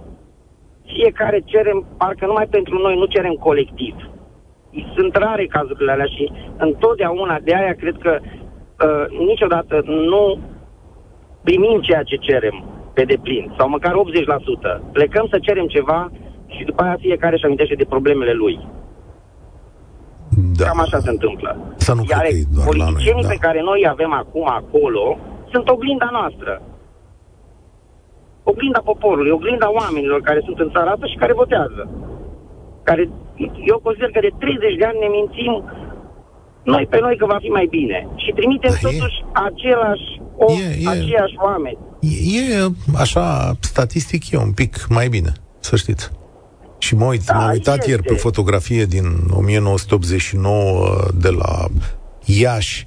fiecare cerem, parcă numai pentru noi, nu cerem colectiv sunt rare cazurile alea și întotdeauna de aia cred că uh, niciodată nu primim ceea ce cerem pe deplin, sau măcar 80%. Plecăm să cerem ceva și după aia fiecare își amintește de problemele lui. Da. Cam așa se întâmplă. Să nu Iar doar politicienii la noi, da. pe care noi avem acum acolo sunt oglinda noastră. Oglinda poporului, oglinda oamenilor care sunt în țara asta și care votează care eu consider că de 30 de ani ne mințim noi pe noi că va fi mai bine. Și trimitem da, totuși e... același om, e, e, aceiași oameni. E, e, așa, statistic e un pic mai bine, să știți. Și mă uit, da, m-am uitat este. ieri pe fotografie din 1989 de la Iași,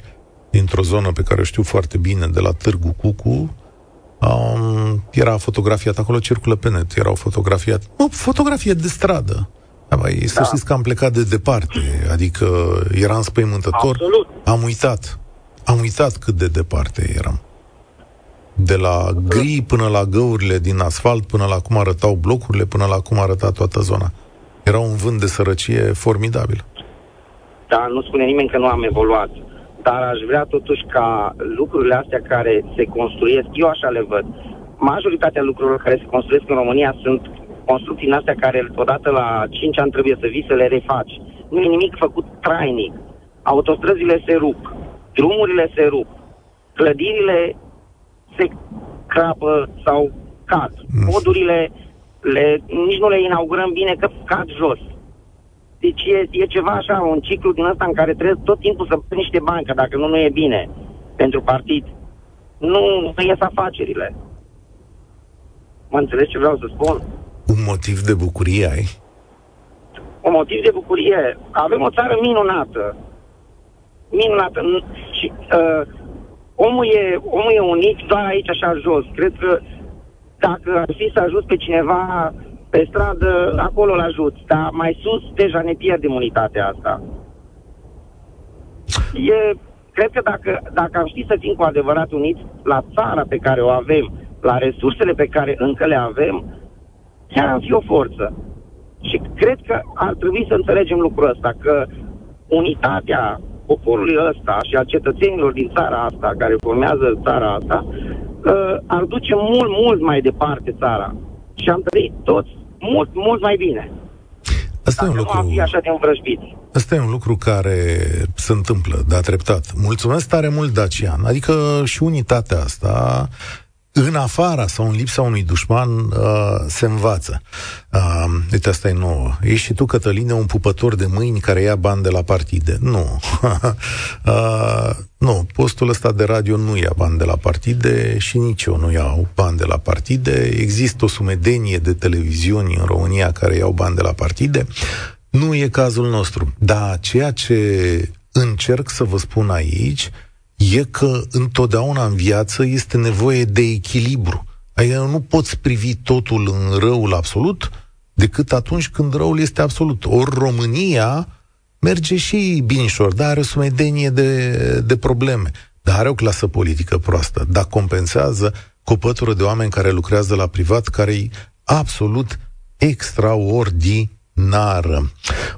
dintr-o zonă pe care o știu foarte bine, de la Târgu Cucu, um, era fotografiat, acolo circulă pe net, era o fotografie, o fotografie de stradă, da, mai, să da. știți că am plecat de departe, adică eram spăimântător. Absolut. Am uitat. Am uitat cât de departe eram. De la gri până la găurile din asfalt, până la cum arătau blocurile, până la cum arăta toată zona. Era un vânt de sărăcie formidabil. Da, nu spune nimeni că nu am evoluat. Dar aș vrea totuși ca lucrurile astea care se construiesc, eu așa le văd, majoritatea lucrurilor care se construiesc în România sunt construcții în astea care odată la 5 ani trebuie să vii să le refaci. Nu e nimic făcut trainic. Autostrăzile se rup, drumurile se rup, clădirile se crapă sau cad. Mm. Podurile le, nici nu le inaugurăm bine că cad jos. Deci e, e ceva așa, un ciclu din ăsta în care trebuie tot timpul să pui niște bani, că dacă nu, nu e bine pentru partid. Nu, nu ies afacerile. Mă înțelegi ce vreau să spun? Un motiv de bucurie ai? Un motiv de bucurie. Avem o țară minunată. Minunată. Și uh, omul, e, omul e unit doar aici așa jos. Cred că dacă ar fi să ajut pe cineva pe stradă, acolo îl ajut. Dar mai sus, deja ne pierdem unitatea asta. E, cred că dacă, dacă am ști să fim cu adevărat uniți la țara pe care o avem, la resursele pe care încă le avem, chiar am fi o forță. Și cred că ar trebui să înțelegem lucrul ăsta, că unitatea poporului ăsta și a cetățenilor din țara asta, care formează țara asta, uh, ar duce mult, mult mai departe țara. Și am trăit toți mult, mult mai bine. Asta e un lucru... Nu fi așa de învrăjbit. Asta e un lucru care se întâmplă, da, treptat. Mulțumesc tare mult, Dacian. Adică și unitatea asta în afara sau în lipsa unui dușman uh, se învață. Uh, uite, asta e nouă. Ești și tu, Cătăline, un pupător de mâini care ia bani de la partide. Nu. uh, nu, postul ăsta de radio nu ia bani de la partide și nici eu nu iau bani de la partide. Există o sumedenie de televiziuni în România care iau bani de la partide. Nu e cazul nostru. Dar ceea ce încerc să vă spun aici e că întotdeauna în viață este nevoie de echilibru. Adică nu poți privi totul în răul absolut decât atunci când răul este absolut. Ori România merge și binișor, dar are o sumedenie de, de probleme. Dar are o clasă politică proastă, dar compensează cu o pătură de oameni care lucrează la privat, care e absolut extraordinar nară.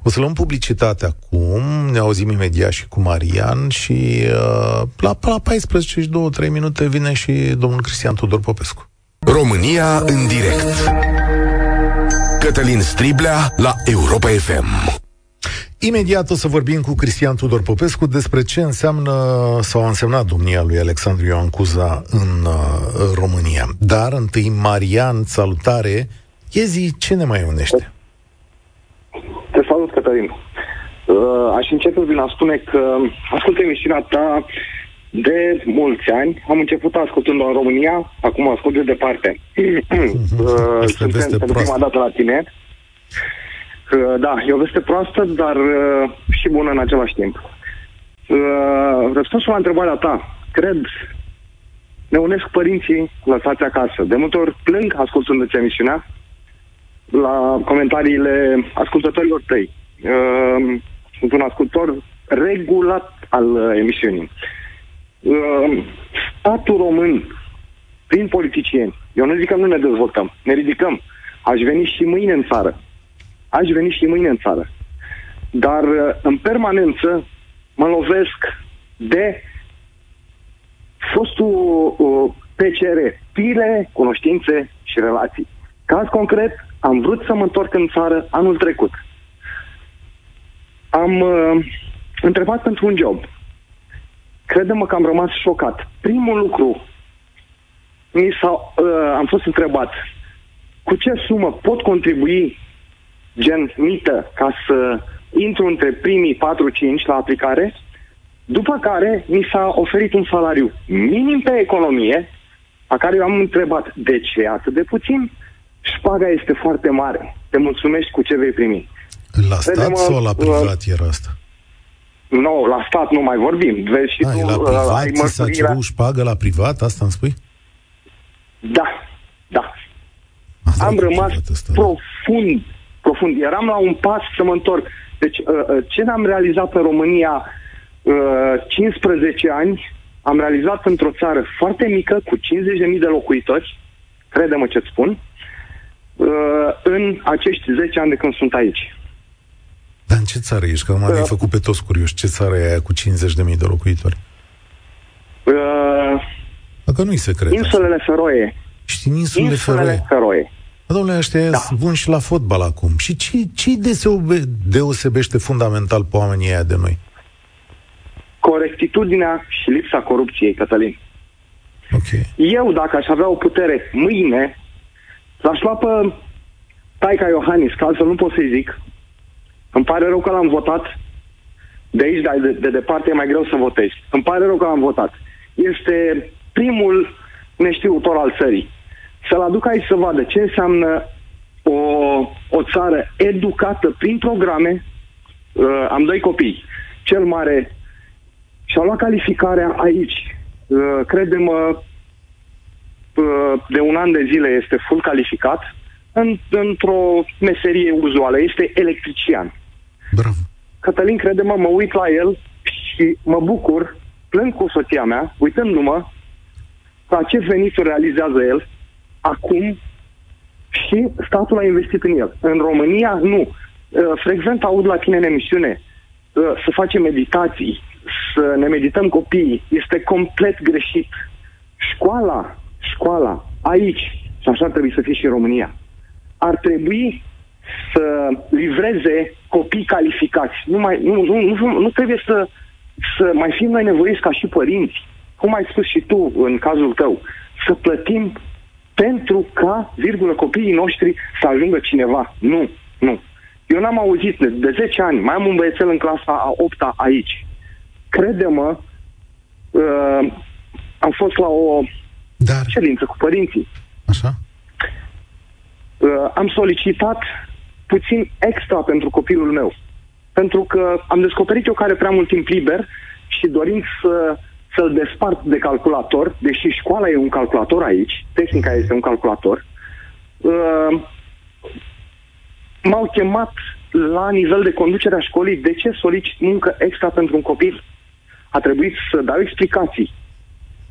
O să luăm publicitate acum, ne auzim imediat și cu Marian și uh, la, la 14 și 2-3 minute vine și domnul Cristian Tudor Popescu. România în direct. Cătălin Striblea la Europa FM. Imediat o să vorbim cu Cristian Tudor Popescu despre ce înseamnă sau a însemnat domnia lui Alexandru Ioan Cuza în uh, România. Dar întâi, Marian, salutare, Iezi, ce ne mai unește? Te salut, Cătălin. Uh, aș începe prin a spune că ascult emisiunea ta de mulți ani. Am început ascultând în România, acum ascult de departe. uh, suntem pentru prima dată la tine. Uh, da, e o veste proastă, dar uh, și bună în același timp. Uh, răspunsul la întrebarea ta, cred, ne unesc părinții lăsați acasă. De multe ori plâng ascultându-ți emisiunea, la comentariile ascultătorilor tăi. Uh, sunt un ascultor regulat al uh, emisiunii. Uh, statul român, prin politicieni, eu nu zic că nu ne dezvoltăm, ne ridicăm. Aș veni și mâine în țară. Aș veni și mâine în țară. Dar uh, în permanență mă lovesc de fostul uh, PCR, pile, cunoștințe și relații. Caz concret, am vrut să mă întorc în țară anul trecut. Am uh, întrebat pentru un job. Credem că am rămas șocat. Primul lucru, mi s-a, uh, am fost întrebat cu ce sumă pot contribui gen mită ca să intru între primii 4-5 la aplicare, după care mi s-a oferit un salariu minim pe economie, a care eu am întrebat de ce atât de puțin, șpaga este foarte mare. Te mulțumești cu ce vei primi. La stat Vedem, sau la privat uh, era asta? Nu, la stat nu mai vorbim. Vezi și A, tu, la uh, privat ai ți s-a cerut șpagă la privat? Asta îmi spui? Da, da. Asta Am rămas asta, profund, profund. Eram la un pas să mă întorc. Deci, uh, uh ce am realizat în România uh, 15 ani, am realizat într-o țară foarte mică, cu 50.000 de locuitori, crede-mă ce-ți spun, uh, în acești 10 ani de când sunt aici. Dar în ce țară ești? Că m-am uh, făcut pe toți curioși. Ce țară e aia cu 50.000 de locuitori? Uh, Dacă nu-i secret. Insulele asta. Feroe. Știi, insulele, insulele Feroe. Feroe. Dar, domnule, ăștia da. bun și la fotbal acum. Și ce, ce deosebește fundamental pe oamenii aia de noi? Corectitudinea și lipsa corupției, Cătălin. Okay. Eu, dacă aș avea o putere mâine L-aș lua pe Taica Iohannis, că altfel nu pot să-i zic, Îmi pare rău că l-am votat. De aici, de, de departe, e mai greu să votezi. Îmi pare rău că l-am votat. Este primul neștiutor al țării. Să-l aduc aici să vadă ce înseamnă o, o țară educată prin programe. Uh, am doi copii. Cel mare și-a luat calificarea aici. Uh, crede-mă, uh, de un an de zile este full calificat în, într-o meserie uzuală. Este electrician. Bravo. Cătălin, crede-mă, mă uit la el și mă bucur, plâng cu soția mea, uitându-mă la ce venituri realizează el acum și statul a investit în el. În România, nu. Uh, frecvent aud la tine în emisiune uh, să facem meditații, să ne medităm copiii. Este complet greșit. Școala, școala, aici, și așa trebuie să fie și în România, ar trebui să livreze copii calificați. Nu, mai, nu, nu, nu, nu trebuie să, să mai fim noi nevoiți ca și părinți, cum ai spus și tu în cazul tău, să plătim pentru ca, virgulă, copiii noștri să ajungă cineva. Nu, nu. Eu n-am auzit de, de 10 ani, mai am un băiețel în clasa a 8 aici. Crede-mă, uh, am fost la o Dar... ședință cu părinții. Așa? Uh, am solicitat puțin extra pentru copilul meu. Pentru că am descoperit eu care prea mult timp liber și dorind să să-l despart de calculator, deși școala e un calculator aici, tehnica este un calculator, uh, m-au chemat la nivel de conducere a școlii de ce solicit muncă extra pentru un copil. A trebuit să dau explicații.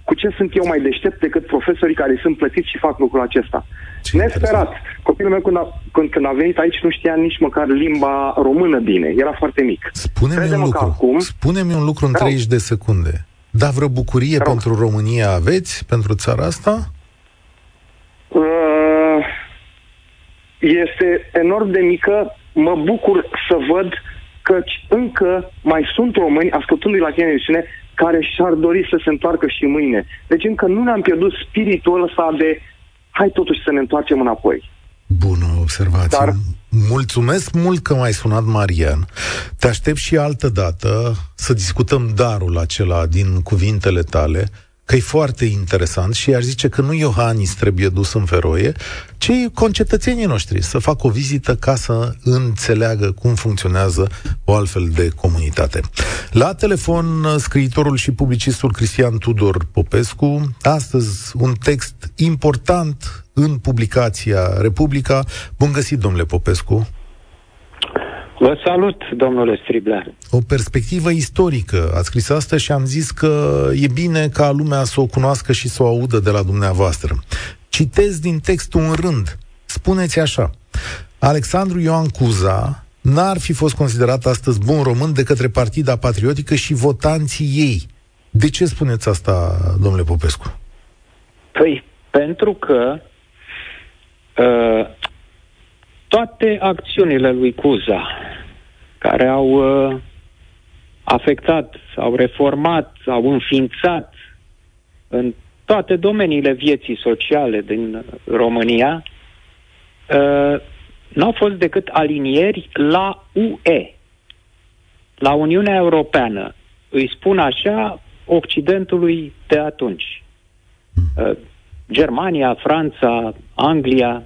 Cu ce sunt eu mai deștept decât profesorii care sunt plătiți și fac lucrul acesta? Ce Nesperat. Copilul meu când a, când, când a venit aici nu știa nici măcar limba română bine. Era foarte mic. Spune-mi un lucru. Acum, Spune-mi un lucru în 30 de secunde. Da, vreo bucurie Rău. pentru România aveți, pentru țara asta? Uh, este enorm de mică. Mă bucur să văd că încă mai sunt români, ascultându-i la tine emisiune, care și-ar dori să se întoarcă și mâine. Deci încă nu ne-am pierdut spiritul ăsta de hai totuși să ne întoarcem înapoi. Bună observație. Dar Mulțumesc mult că m-ai sunat, Marian. Te aștept și altă dată să discutăm darul acela din cuvintele tale, că e foarte interesant și aș zice că nu Iohannis trebuie dus în feroie, ci concetățenii noștri să facă o vizită ca să înțeleagă cum funcționează o altfel de comunitate. La telefon, scriitorul și publicistul Cristian Tudor Popescu, astăzi un text important în publicația Republica. Bun găsit, domnule Popescu! Vă salut, domnule Striblea. O perspectivă istorică. Ați scris asta și am zis că e bine ca lumea să o cunoască și să o audă de la dumneavoastră. Citez din textul un rând. Spuneți așa. Alexandru Ioan Cuza n-ar fi fost considerat astăzi bun român de către Partida Patriotică și votanții ei. De ce spuneți asta, domnule Popescu? Păi, pentru că uh, toate acțiunile lui Cuza, care au uh, afectat, au reformat, au înființat în toate domeniile vieții sociale din România, uh, n-au fost decât alinieri la UE, la Uniunea Europeană. Îi spun așa Occidentului de atunci. Uh, Germania, Franța, Anglia,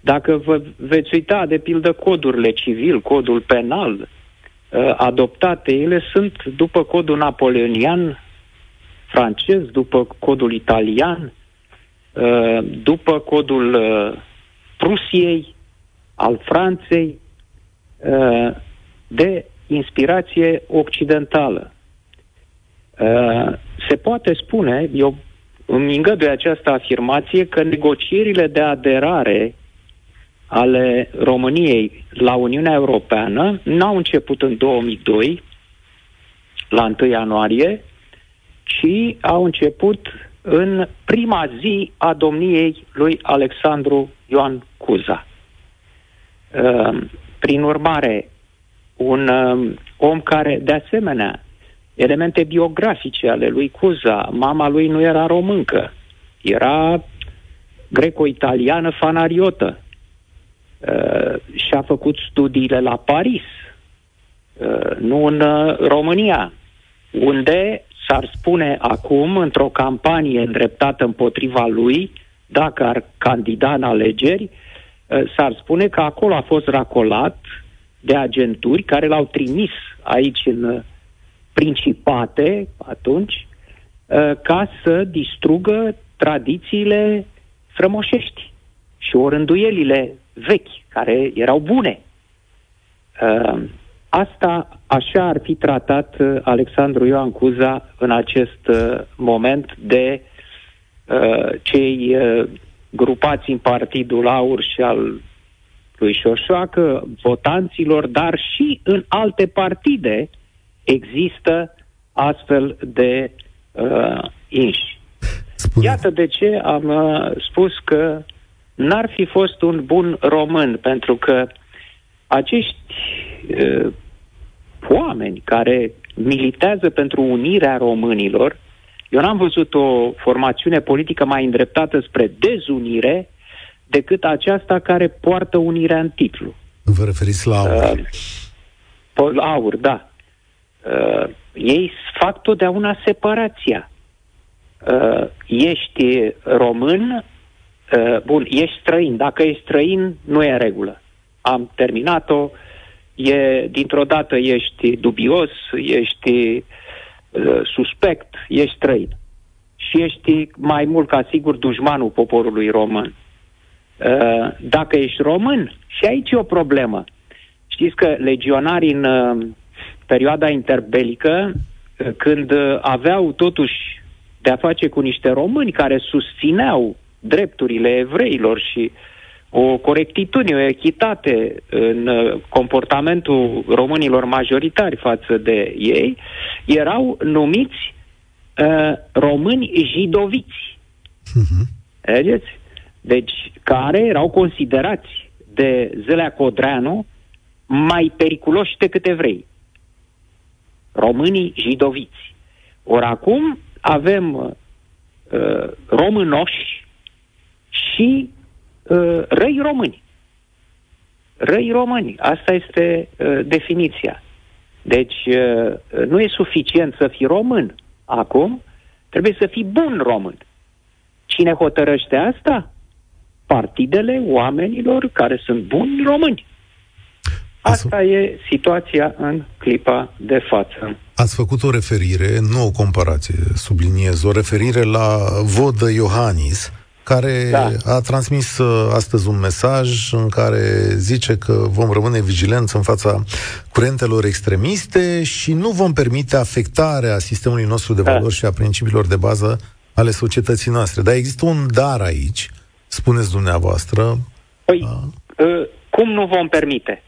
dacă vă veți uita, de pildă, codurile civil, codul penal uh, adoptate, ele sunt după codul napoleonian francez, după codul italian, uh, după codul uh, Prusiei, al Franței, de inspirație occidentală. Se poate spune, eu îmi îngăduie această afirmație, că negocierile de aderare ale României la Uniunea Europeană n-au început în 2002, la 1 ianuarie, ci au început în prima zi a domniei lui Alexandru Ioan Cuza. Ehm, prin urmare, un ehm, om care, de asemenea, elemente biografice ale lui Cuza, mama lui nu era româncă, era greco-italiană fanariotă, Uh, uh, și-a făcut studiile la Paris, uh, nu în uh, România, unde s-ar spune acum, într-o campanie îndreptată împotriva lui, dacă ar candida în alegeri, uh, s-ar spune că acolo a fost racolat de agenturi care l-au trimis aici în uh, Principate atunci uh, ca să distrugă tradițiile frămoșești și orânduielile vechi, care erau bune. Uh, asta așa ar fi tratat Alexandru Ioan Cuza în acest moment de cei grupați în Partidul Aur și al lui Șoșoacă, votanților, dar și în alte partide există astfel de uh, inși. Spune. Iată de ce am uh, spus că n-ar fi fost un bun român, pentru că acești uh, oameni care militează pentru unirea românilor, eu n-am văzut o formațiune politică mai îndreptată spre dezunire decât aceasta care poartă unirea în titlu. Vă referiți la aur? Uh, aur, da. Uh, ei fac totdeauna separația. Uh, ești român, uh, bun, ești străin. Dacă ești străin, nu e în regulă. Am terminat-o, e, dintr-o dată ești dubios, ești uh, suspect, ești străin. Și ești mai mult ca sigur dușmanul poporului român. Uh, dacă ești român, și aici e o problemă. Știți că legionarii în uh, perioada interbelică, uh, când aveau totuși de a face cu niște români care susțineau drepturile evreilor și o corectitudine, o echitate în comportamentul românilor majoritari față de ei, erau numiți uh, români jidoviți. Uh-huh. Vedeți? Deci, care erau considerați de Zelea Codreanu mai periculoși decât evrei. Românii jidoviți. Ori acum avem uh, românoși și uh, răi români. Răi români. Asta este uh, definiția. Deci uh, nu e suficient să fii român. Acum trebuie să fii bun român. Cine hotărăște asta? partidele oamenilor care sunt buni români. Asta e situația în clipa de față. Ați făcut o referire, nu o comparație, subliniez, o referire la Vodă Iohannis, care da. a transmis uh, astăzi un mesaj în care zice că vom rămâne vigilenți în fața curentelor extremiste și nu vom permite afectarea sistemului nostru de da. valori da. și a principiilor de bază ale societății noastre. Dar există un dar aici, spuneți dumneavoastră. Păi, uh, cum nu vom permite?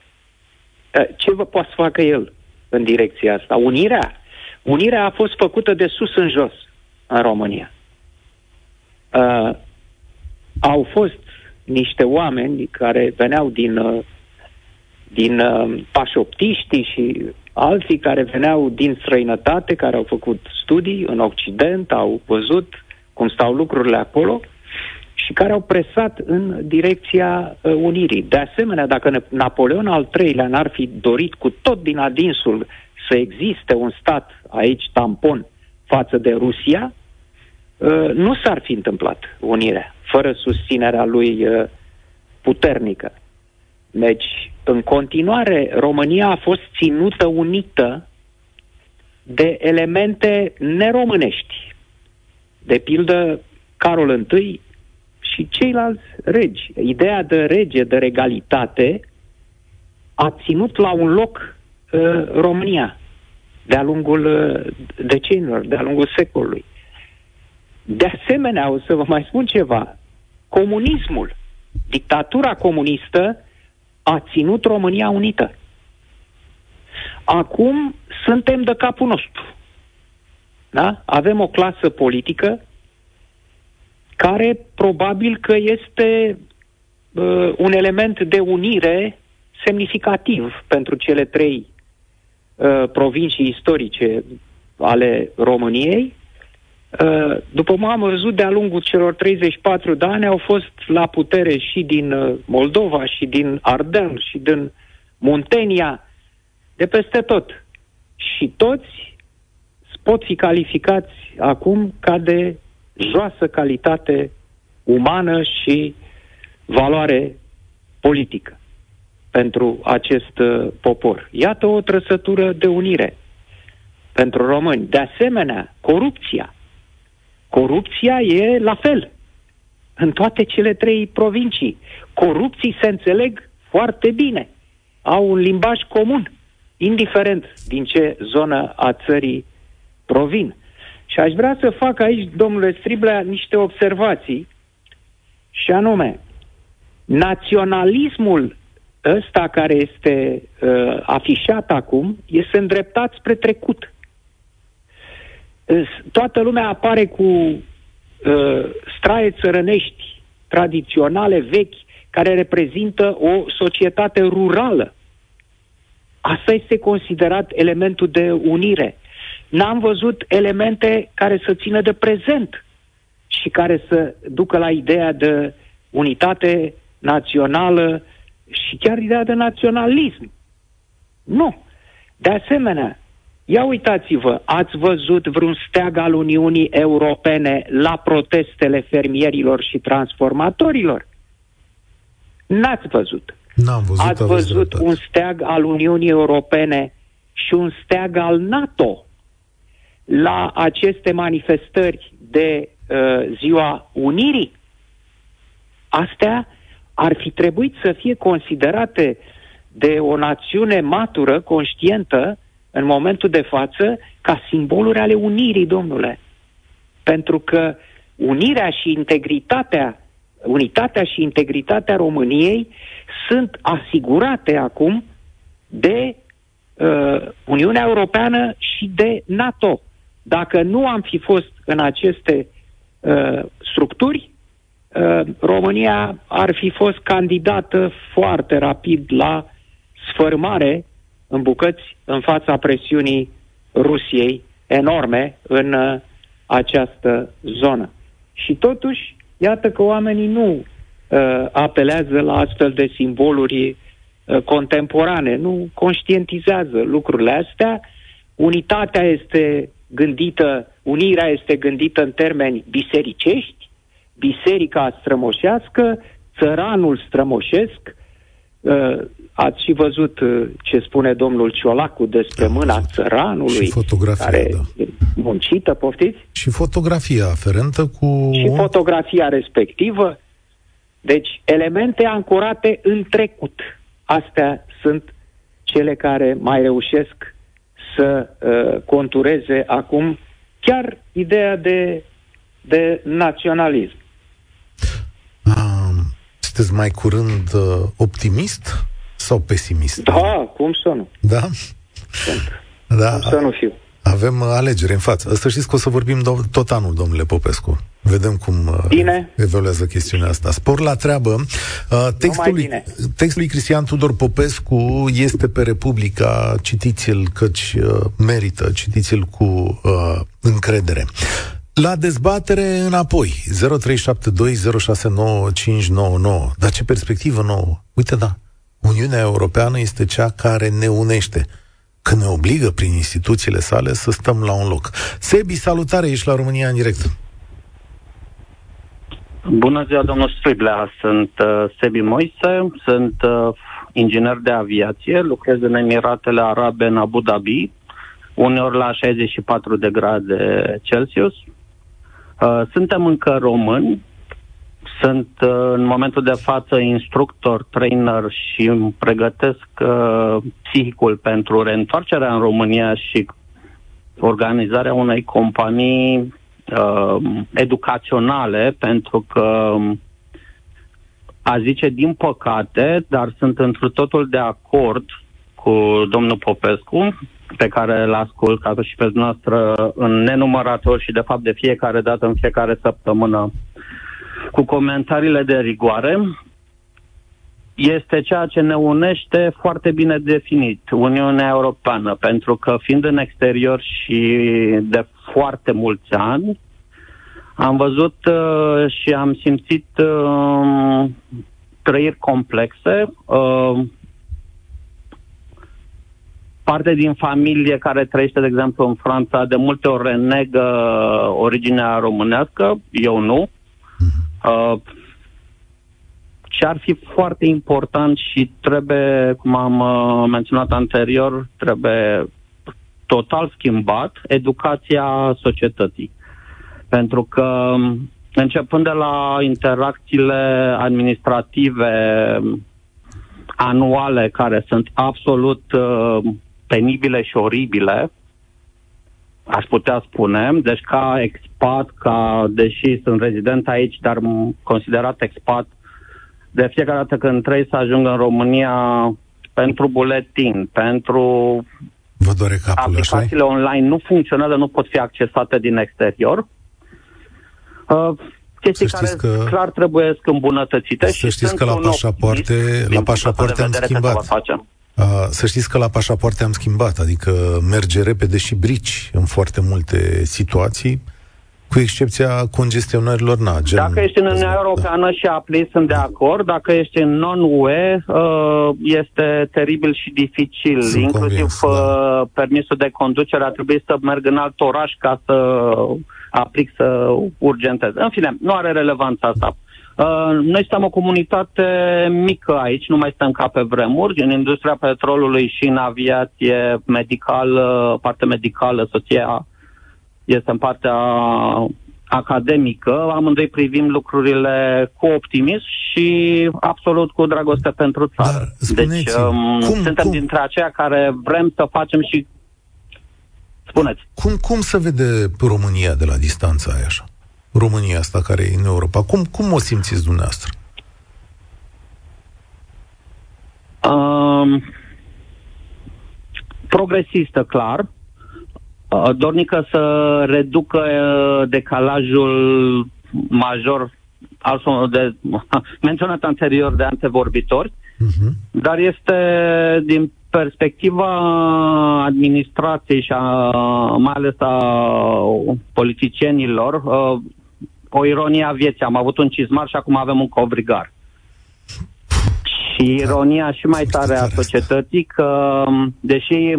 Uh, ce vă poate să facă el în direcția asta? Unirea? Unirea a fost făcută de sus în jos în România. Uh, au fost niște oameni care veneau din, uh, din uh, pașoptiștii și alții care veneau din străinătate, care au făcut studii în Occident, au văzut cum stau lucrurile acolo și care au presat în direcția uh, unirii. De asemenea, dacă Napoleon al III-lea n-ar fi dorit cu tot din adinsul să existe un stat aici tampon față de Rusia, uh, nu s-ar fi întâmplat unirea, fără susținerea lui uh, puternică. Deci, în continuare, România a fost ținută unită de elemente neromânești. De pildă, Carol I și ceilalți regi. Ideea de rege, de regalitate, a ținut la un loc uh, România de-a lungul uh, decenilor, de-a lungul secolului. De asemenea, o să vă mai spun ceva, comunismul, dictatura comunistă a ținut România unită. Acum suntem de capul nostru. Da? Avem o clasă politică care probabil că este uh, un element de unire semnificativ pentru cele trei uh, provincii istorice ale României, Uh, după cum am văzut de-a lungul celor 34 de ani, au fost la putere și din uh, Moldova, și din Ardeal, și din Muntenia, de peste tot. Și toți pot fi calificați acum ca de joasă calitate umană și valoare politică pentru acest uh, popor. Iată o trăsătură de unire pentru români. De asemenea, corupția. Corupția e la fel în toate cele trei provincii. Corupții se înțeleg foarte bine. Au un limbaj comun, indiferent din ce zonă a țării provin. Și aș vrea să fac aici, domnule Striblea, niște observații, și anume, naționalismul ăsta care este uh, afișat acum este îndreptat spre trecut. Toată lumea apare cu uh, straie țărănești tradiționale, vechi, care reprezintă o societate rurală. Asta este considerat elementul de unire. N-am văzut elemente care să țină de prezent și care să ducă la ideea de unitate națională și chiar ideea de naționalism. Nu. De asemenea, ia uitați-vă, ați văzut vreun steag al Uniunii Europene la protestele fermierilor și transformatorilor? N-ați văzut. N-am văzut. Ați văzut un steag al Uniunii Europene și un steag al NATO la aceste manifestări de uh, Ziua Unirii? Astea ar fi trebuit să fie considerate de o națiune matură, conștientă, în momentul de față, ca simboluri ale unirii, domnule. Pentru că unirea și integritatea, unitatea și integritatea României sunt asigurate acum de uh, Uniunea Europeană și de NATO. Dacă nu am fi fost în aceste uh, structuri, uh, România ar fi fost candidată foarte rapid la sfărmare în bucăți în fața presiunii Rusiei enorme în uh, această zonă. Și totuși, iată că oamenii nu uh, apelează la astfel de simboluri uh, contemporane, nu conștientizează lucrurile astea. Unitatea este gândită, unirea este gândită în termeni bisericești, biserica strămoșească, țăranul strămoșesc. Uh, ați și văzut uh, ce spune domnul Ciolacu despre da, mâna țăranului, și fotografia, care da. e muncită, poftiți? Și fotografia aferentă cu... Și fotografia respectivă. Deci, elemente ancorate în trecut. Astea sunt cele care mai reușesc să uh, contureze acum chiar ideea de, de naționalism. Um, sunteți mai curând uh, optimist sau pesimist? Da, cum să nu? Da? Sunt. Da. Cum să nu fiu? Avem uh, alegeri în față. Să știți că o să vorbim do- tot anul, domnule Popescu. Vedem cum uh, bine. evoluează chestiunea asta. Spor la treabă. Uh, textul, lui, textul lui Cristian Tudor Popescu este pe Republica. Citiți-l căci uh, merită. Citiți-l cu uh, încredere. La dezbatere înapoi. 0372069599. Dar ce perspectivă nouă. Uite, da. Uniunea Europeană este cea care ne unește că ne obligă prin instituțiile sale să stăm la un loc. Sebi, salutare, ești la România în direct. Bună ziua, domnul Striblea. Sunt uh, Sebi Moise, sunt uh, inginer de aviație, lucrez în Emiratele Arabe în Abu Dhabi, uneori la 64 de grade Celsius. Uh, suntem încă români, sunt uh, în momentul de față instructor, trainer și îmi pregătesc uh, psihicul pentru reîntoarcerea în România și organizarea unei companii uh, educaționale, pentru că a zice din păcate, dar sunt într totul de acord cu domnul Popescu, pe care îl ascult ca și pe noastră în nenumărator și de fapt de fiecare dată, în fiecare săptămână cu comentariile de rigoare, este ceea ce ne unește foarte bine definit, Uniunea Europeană, pentru că fiind în exterior și de foarte mulți ani, Am văzut uh, și am simțit uh, trăiri complexe. Uh, parte din familie care trăiește, de exemplu, în Franța, de multe ori renegă originea românească, eu nu. Uh, ce ar fi foarte important și trebuie, cum am uh, menționat anterior, trebuie total schimbat educația societății. Pentru că începând de la interacțiile administrative anuale care sunt absolut uh, penibile și oribile, aș putea spune. Deci ca expat, ca, deși sunt rezident aici, dar considerat expat, de fiecare dată când trebuie să ajung în România pentru buletin, pentru Vă doare capul, aplicațiile așa online nu funcționează, nu pot fi accesate din exterior. Uh, chestii care că, clar trebuie îmbunătățite. Să și știți că la pașapoarte, la pașapoarte am schimbat. Uh, să știți că la pașapoarte am schimbat, adică merge repede și brici în foarte multe situații, cu excepția congestionărilor na, gen Dacă ești în Uniunea Europeană și apli, sunt de acord. Dacă ești în non-UE, uh, este teribil și dificil. Sunt Inclusiv convins, da. Uh, permisul de conducere a trebuit să merg în alt oraș ca să aplic să urgentez. În fine, nu are relevanța asta. Uh, noi suntem o comunitate mică aici, nu mai stăm ca pe vremuri. În industria petrolului și în aviație medicală, parte medicală, soția este în partea academică. Amândoi privim lucrurile cu optimism și absolut cu dragoste pentru țară. Dar, deci um, cum, suntem cum? dintre aceia care vrem să facem și Spuneți. Cum, cum se vede România de la distanța aia așa? România asta care e în Europa. Cum, cum o simțiți dumneavoastră? Um, progresistă, clar. Uh, dornică să reducă uh, decalajul major al de, menționat anterior de antevorbitori, uh-huh. dar este din perspectiva administrației și a, mai ales a politicienilor, uh, o ironie a vieții. Am avut un cizmar și acum avem un covrigar. Și ironia și mai tare a societății că, deși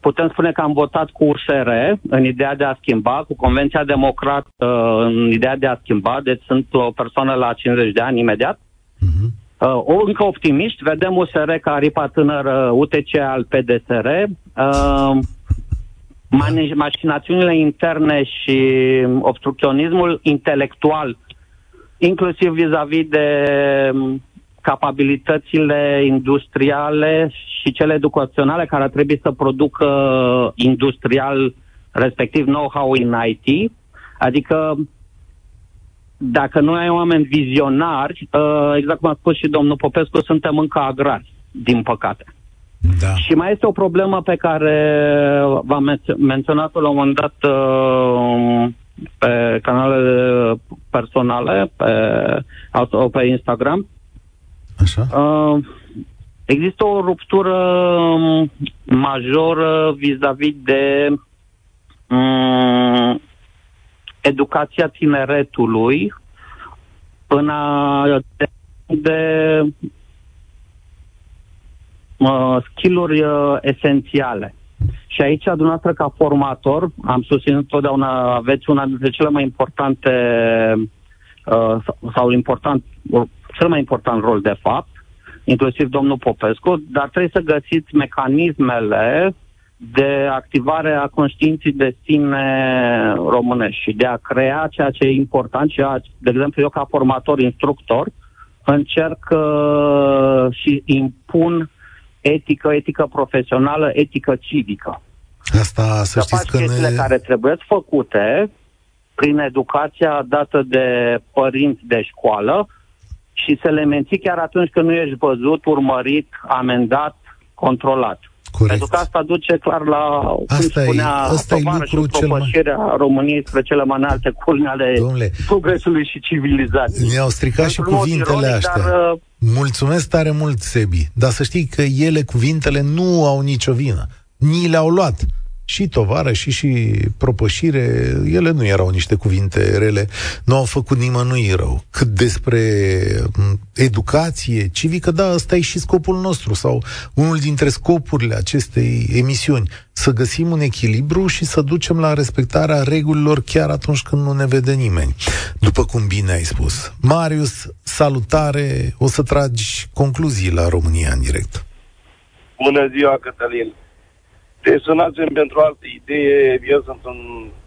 putem spune că am votat cu USR în ideea de a schimba, cu Convenția Democrat în ideea de a schimba, deci sunt o persoană la 50 de ani imediat, uh-huh. Uh, încă optimiști, vedem USR ca aripa tânără UTC al PDSR. Uh, mașinațiunile interne și obstrucționismul intelectual, inclusiv vis-a-vis de um, capabilitățile industriale și cele educaționale care trebuie să producă industrial, respectiv know-how în IT, adică dacă nu ai oameni vizionari, uh, exact cum a spus și domnul Popescu, suntem încă agrari, din păcate. Da. Și mai este o problemă pe care v-am menționat-o la un moment dat uh, pe canalele personale, pe, pe Instagram. Așa. Uh, există o ruptură um, majoră vis-a-vis de um, educația tineretului în a de uh, skill-uri uh, esențiale. Și aici, dumneavoastră, ca formator, am susținut totdeauna, aveți una dintre cele mai importante uh, sau important, cel mai important rol, de fapt, inclusiv domnul Popescu, dar trebuie să găsiți mecanismele de activare a conștiinței de sine românești și de a crea ceea ce e important, ceea, de exemplu, eu ca formator, instructor, încerc uh, și impun etică, etică profesională, etică civică. Asta să, să știți că ne... care trebuie făcute prin educația dată de părinți de școală și să le menții chiar atunci când nu ești văzut, urmărit, amendat, controlat. Corect. Pentru că asta duce clar la, asta cum spunea asta e lucru cel mai... României spre cele mai înalte culmi ale Domnule, progresului și civilizației. Ne-au stricat și cuvintele ironic, astea. Dar, uh, Mulțumesc tare mult, Sebi. Dar să știi că ele, cuvintele, nu au nicio vină. Ni le-au luat. Și tovară și și propășire, ele nu erau niște cuvinte rele, nu au făcut nimănui rău. Cât despre educație civică, da, ăsta e și scopul nostru, sau unul dintre scopurile acestei emisiuni, să găsim un echilibru și să ducem la respectarea regulilor chiar atunci când nu ne vede nimeni. După cum bine ai spus. Marius, salutare, o să tragi concluzii la România în direct. Bună ziua, Cătălin! Te sunați pentru altă idee. Eu sunt un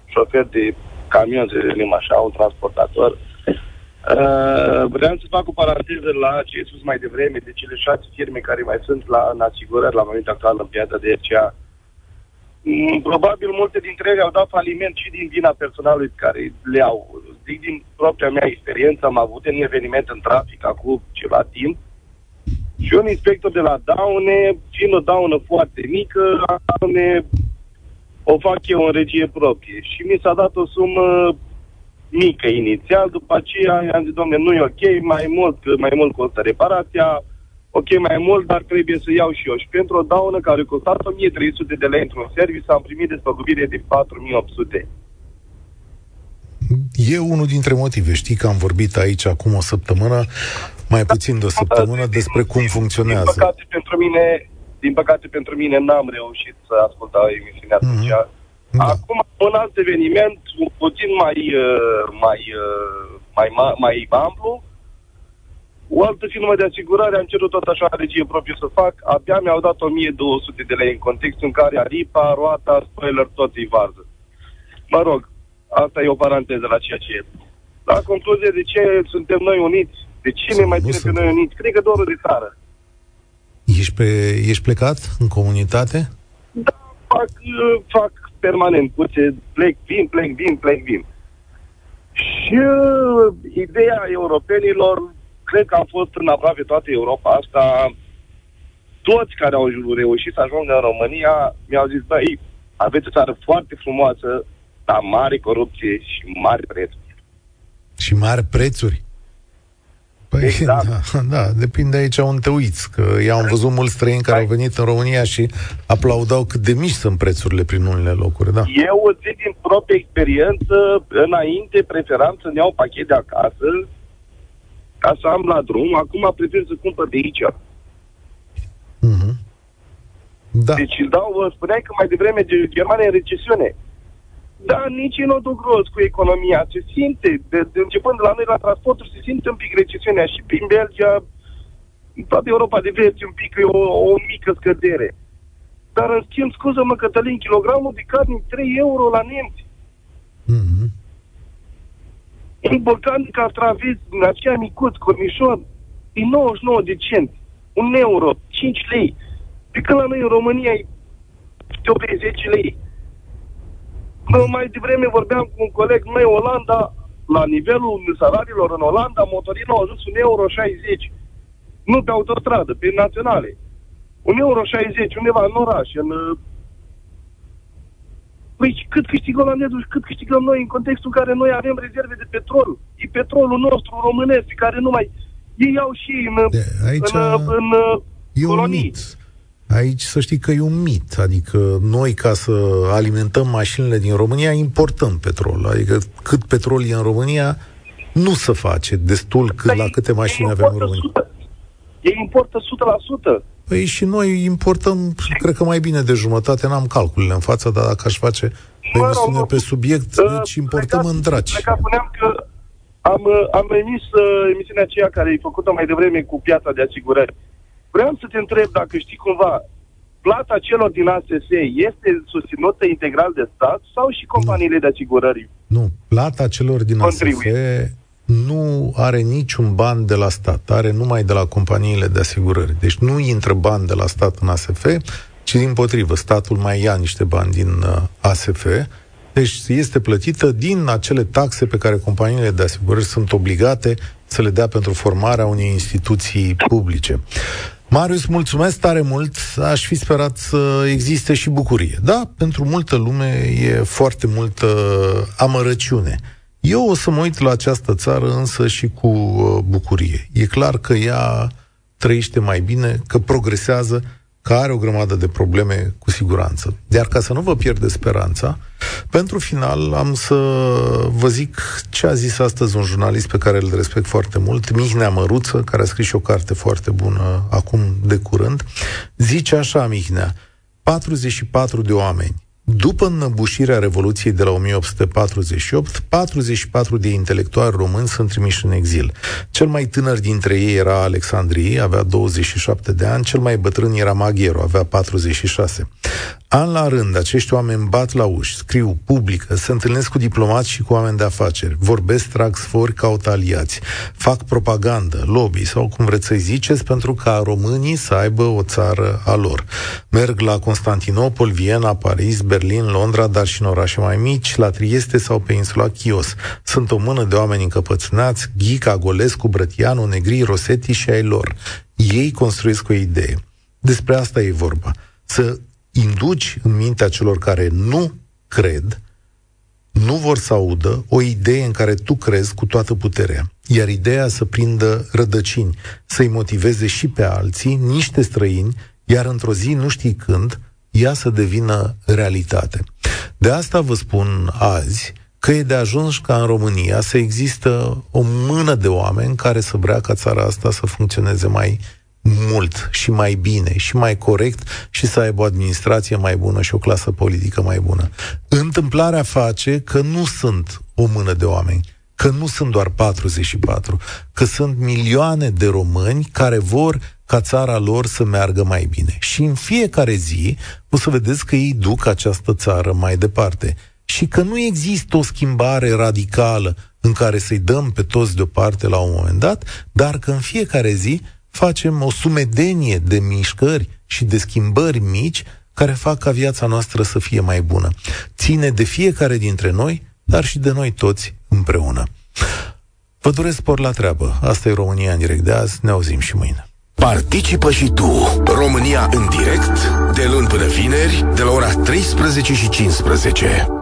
șofer de camion, să zicem așa, un transportator. Uh, vreau să fac o paranteză la ce ai spus mai devreme, de cele șase firme care mai sunt la, în asigurări la momentul actual în piața de aceea. Mm, probabil multe dintre ele au dat faliment și din vina personalului care le au. Zic din propria mea experiență, am avut un eveniment în trafic acum ceva timp și un inspector de la Daune, fiind o daună foarte mică, daune o fac eu în regie proprie. Și mi s-a dat o sumă mică inițial, după aceea i-am zis, domne, nu e ok, mai mult, mai mult costă reparația, ok, mai mult, dar trebuie să iau și eu. Și pentru o daună care a costat 1300 de lei într-un serviciu, am primit despăgubire de 4800. E unul dintre motive. Știi că am vorbit aici acum o săptămână mai puțin de o săptămână despre cum funcționează. Din păcate pentru mine, din păcate pentru mine n-am reușit să ascultau emisiunea mm-hmm. atunci. Da. Acum, un alt eveniment, puțin mai, uh, mai, uh, mai, mai, mai amplu, o altă firmă de asigurare am cerut tot așa regie proprie să fac, abia mi-au dat 1200 de lei în contextul în care aripa, roata, spoiler, tot e varză. Mă rog, asta e o paranteză la ceea ce e. La concluzie, de ce suntem noi uniți de cine mai ține pe noi uniți? Cred că dorul de țară. Ești, pe, ești plecat în comunitate? Da, fac, fac permanent curse, plec, vin, plec, vin, plec, vin. Și uh, ideea europenilor, cred că am fost în aproape toată Europa asta, toți care au reușit să ajungă în România mi-au zis, băi, aveți o țară foarte frumoasă, dar mare corupție și mari prețuri. Și mari prețuri? Păi, exact. da, da, depinde aici unde te uiți, că eu am văzut mulți străini care au venit în România și aplaudau cât de mici sunt prețurile prin unele locuri, da. Eu o zic din proprie experiență, înainte preferam să-mi iau pachet de acasă, ca să am la drum, acum prefer să cumpăr de aici. Mm-hmm. Da. Deci dau, spuneai că mai devreme de Germania în recesiune. Da, nici în gros cu economia. Se simte, de, de începând de la noi la transporturi, se simte un pic recesiunea și prin Belgia, în toată Europa de vest, un pic, o, o mică scădere. Dar, în schimb, scuză-mă, Cătălin, kilogramul de carne 3 euro la nemți. Mm-hmm. Un borcan de castraveți din aceea micuț, cornișor, e 99 de cent. Un euro, 5 lei. Pe când la noi în România e 10 lei. Mai devreme vorbeam cu un coleg, noi Olanda, la nivelul salariilor în Olanda, motorinul a ajuns 1,60 euro. Nu pe autostradă, pe naționale. 1,60 euro undeva în oraș, în... Păi cât câștigă olandezul și cât câștigăm noi în contextul în care noi avem rezerve de petrol. E petrolul nostru românesc care nu mai... Ei au și în, de, aici în, în, în colonii. Mit. Aici să știi că e un mit, adică noi ca să alimentăm mașinile din România importăm petrol, adică cât petrol e în România nu se face destul cât la câte mașini avem în România. 100. Ei importă 100%. Păi și noi importăm, cred că mai bine de jumătate, n-am calculele în față, dar dacă aș face o emisiune pe subiect, uh, deci importăm plecat, în draci. Plecat, spuneam că am, am emis uh, emisiunea aceea care ai făcut-o mai devreme cu piața de asigurări. Vreau să te întreb dacă știi cumva, plata celor din ASF este susținută integral de stat sau și companiile nu. de asigurări? Nu, plata celor din contribuie. ASF nu are niciun ban de la stat, are numai de la companiile de asigurări. Deci nu intră bani de la stat în ASF, ci din potrivă, statul mai ia niște bani din uh, ASF, deci este plătită din acele taxe pe care companiile de asigurări sunt obligate să le dea pentru formarea unei instituții publice. Marius, mulțumesc tare mult. Aș fi sperat să existe și bucurie. Da, pentru multă lume e foarte multă amărăciune. Eu o să mă uit la această țară însă și cu uh, bucurie. E clar că ea trăiește mai bine, că progresează, care are o grămadă de probleme cu siguranță. Iar ca să nu vă pierde speranța, pentru final am să vă zic ce a zis astăzi un jurnalist pe care îl respect foarte mult, Mihnea Măruță, care a scris și o carte foarte bună acum de curând. Zice așa, Mihnea, 44 de oameni după înnăbușirea Revoluției de la 1848, 44 de intelectuali români sunt trimiși în exil. Cel mai tânăr dintre ei era Alexandrie, avea 27 de ani, cel mai bătrân era Maghiero, avea 46. An la rând, acești oameni bat la uși, scriu, publică, se întâlnesc cu diplomați și cu oameni de afaceri, vorbesc, trag sfori, caută aliați, fac propagandă, lobby sau cum vreți să-i ziceți, pentru ca românii să aibă o țară a lor. Merg la Constantinopol, Viena, Paris, Berlin, Londra, dar și în orașe mai mici, la Trieste sau pe insula Chios. Sunt o mână de oameni încăpățânați, Ghica, Golescu, Brătianu, Negri, Rosetti și ai lor. Ei construiesc o idee. Despre asta e vorba. Să induci în mintea celor care nu cred, nu vor să audă o idee în care tu crezi cu toată puterea. Iar ideea să prindă rădăcini, să-i motiveze și pe alții, niște străini, iar într-o zi, nu știi când, ea să devină realitate. De asta vă spun azi că e de ajuns ca în România să există o mână de oameni care să vrea ca țara asta să funcționeze mai mult și mai bine și mai corect și să aibă o administrație mai bună și o clasă politică mai bună. Întâmplarea face că nu sunt o mână de oameni, că nu sunt doar 44, că sunt milioane de români care vor ca țara lor să meargă mai bine. Și în fiecare zi o să vedeți că ei duc această țară mai departe. Și că nu există o schimbare radicală în care să-i dăm pe toți deoparte la un moment dat, dar că în fiecare zi facem o sumedenie de mișcări și de schimbări mici care fac ca viața noastră să fie mai bună. Ține de fiecare dintre noi, dar și de noi toți împreună. Vă doresc spor la treabă. Asta e România în direct de azi. Ne auzim și mâine. Participă și tu, România în direct, de luni până vineri, de la ora 13 și 15.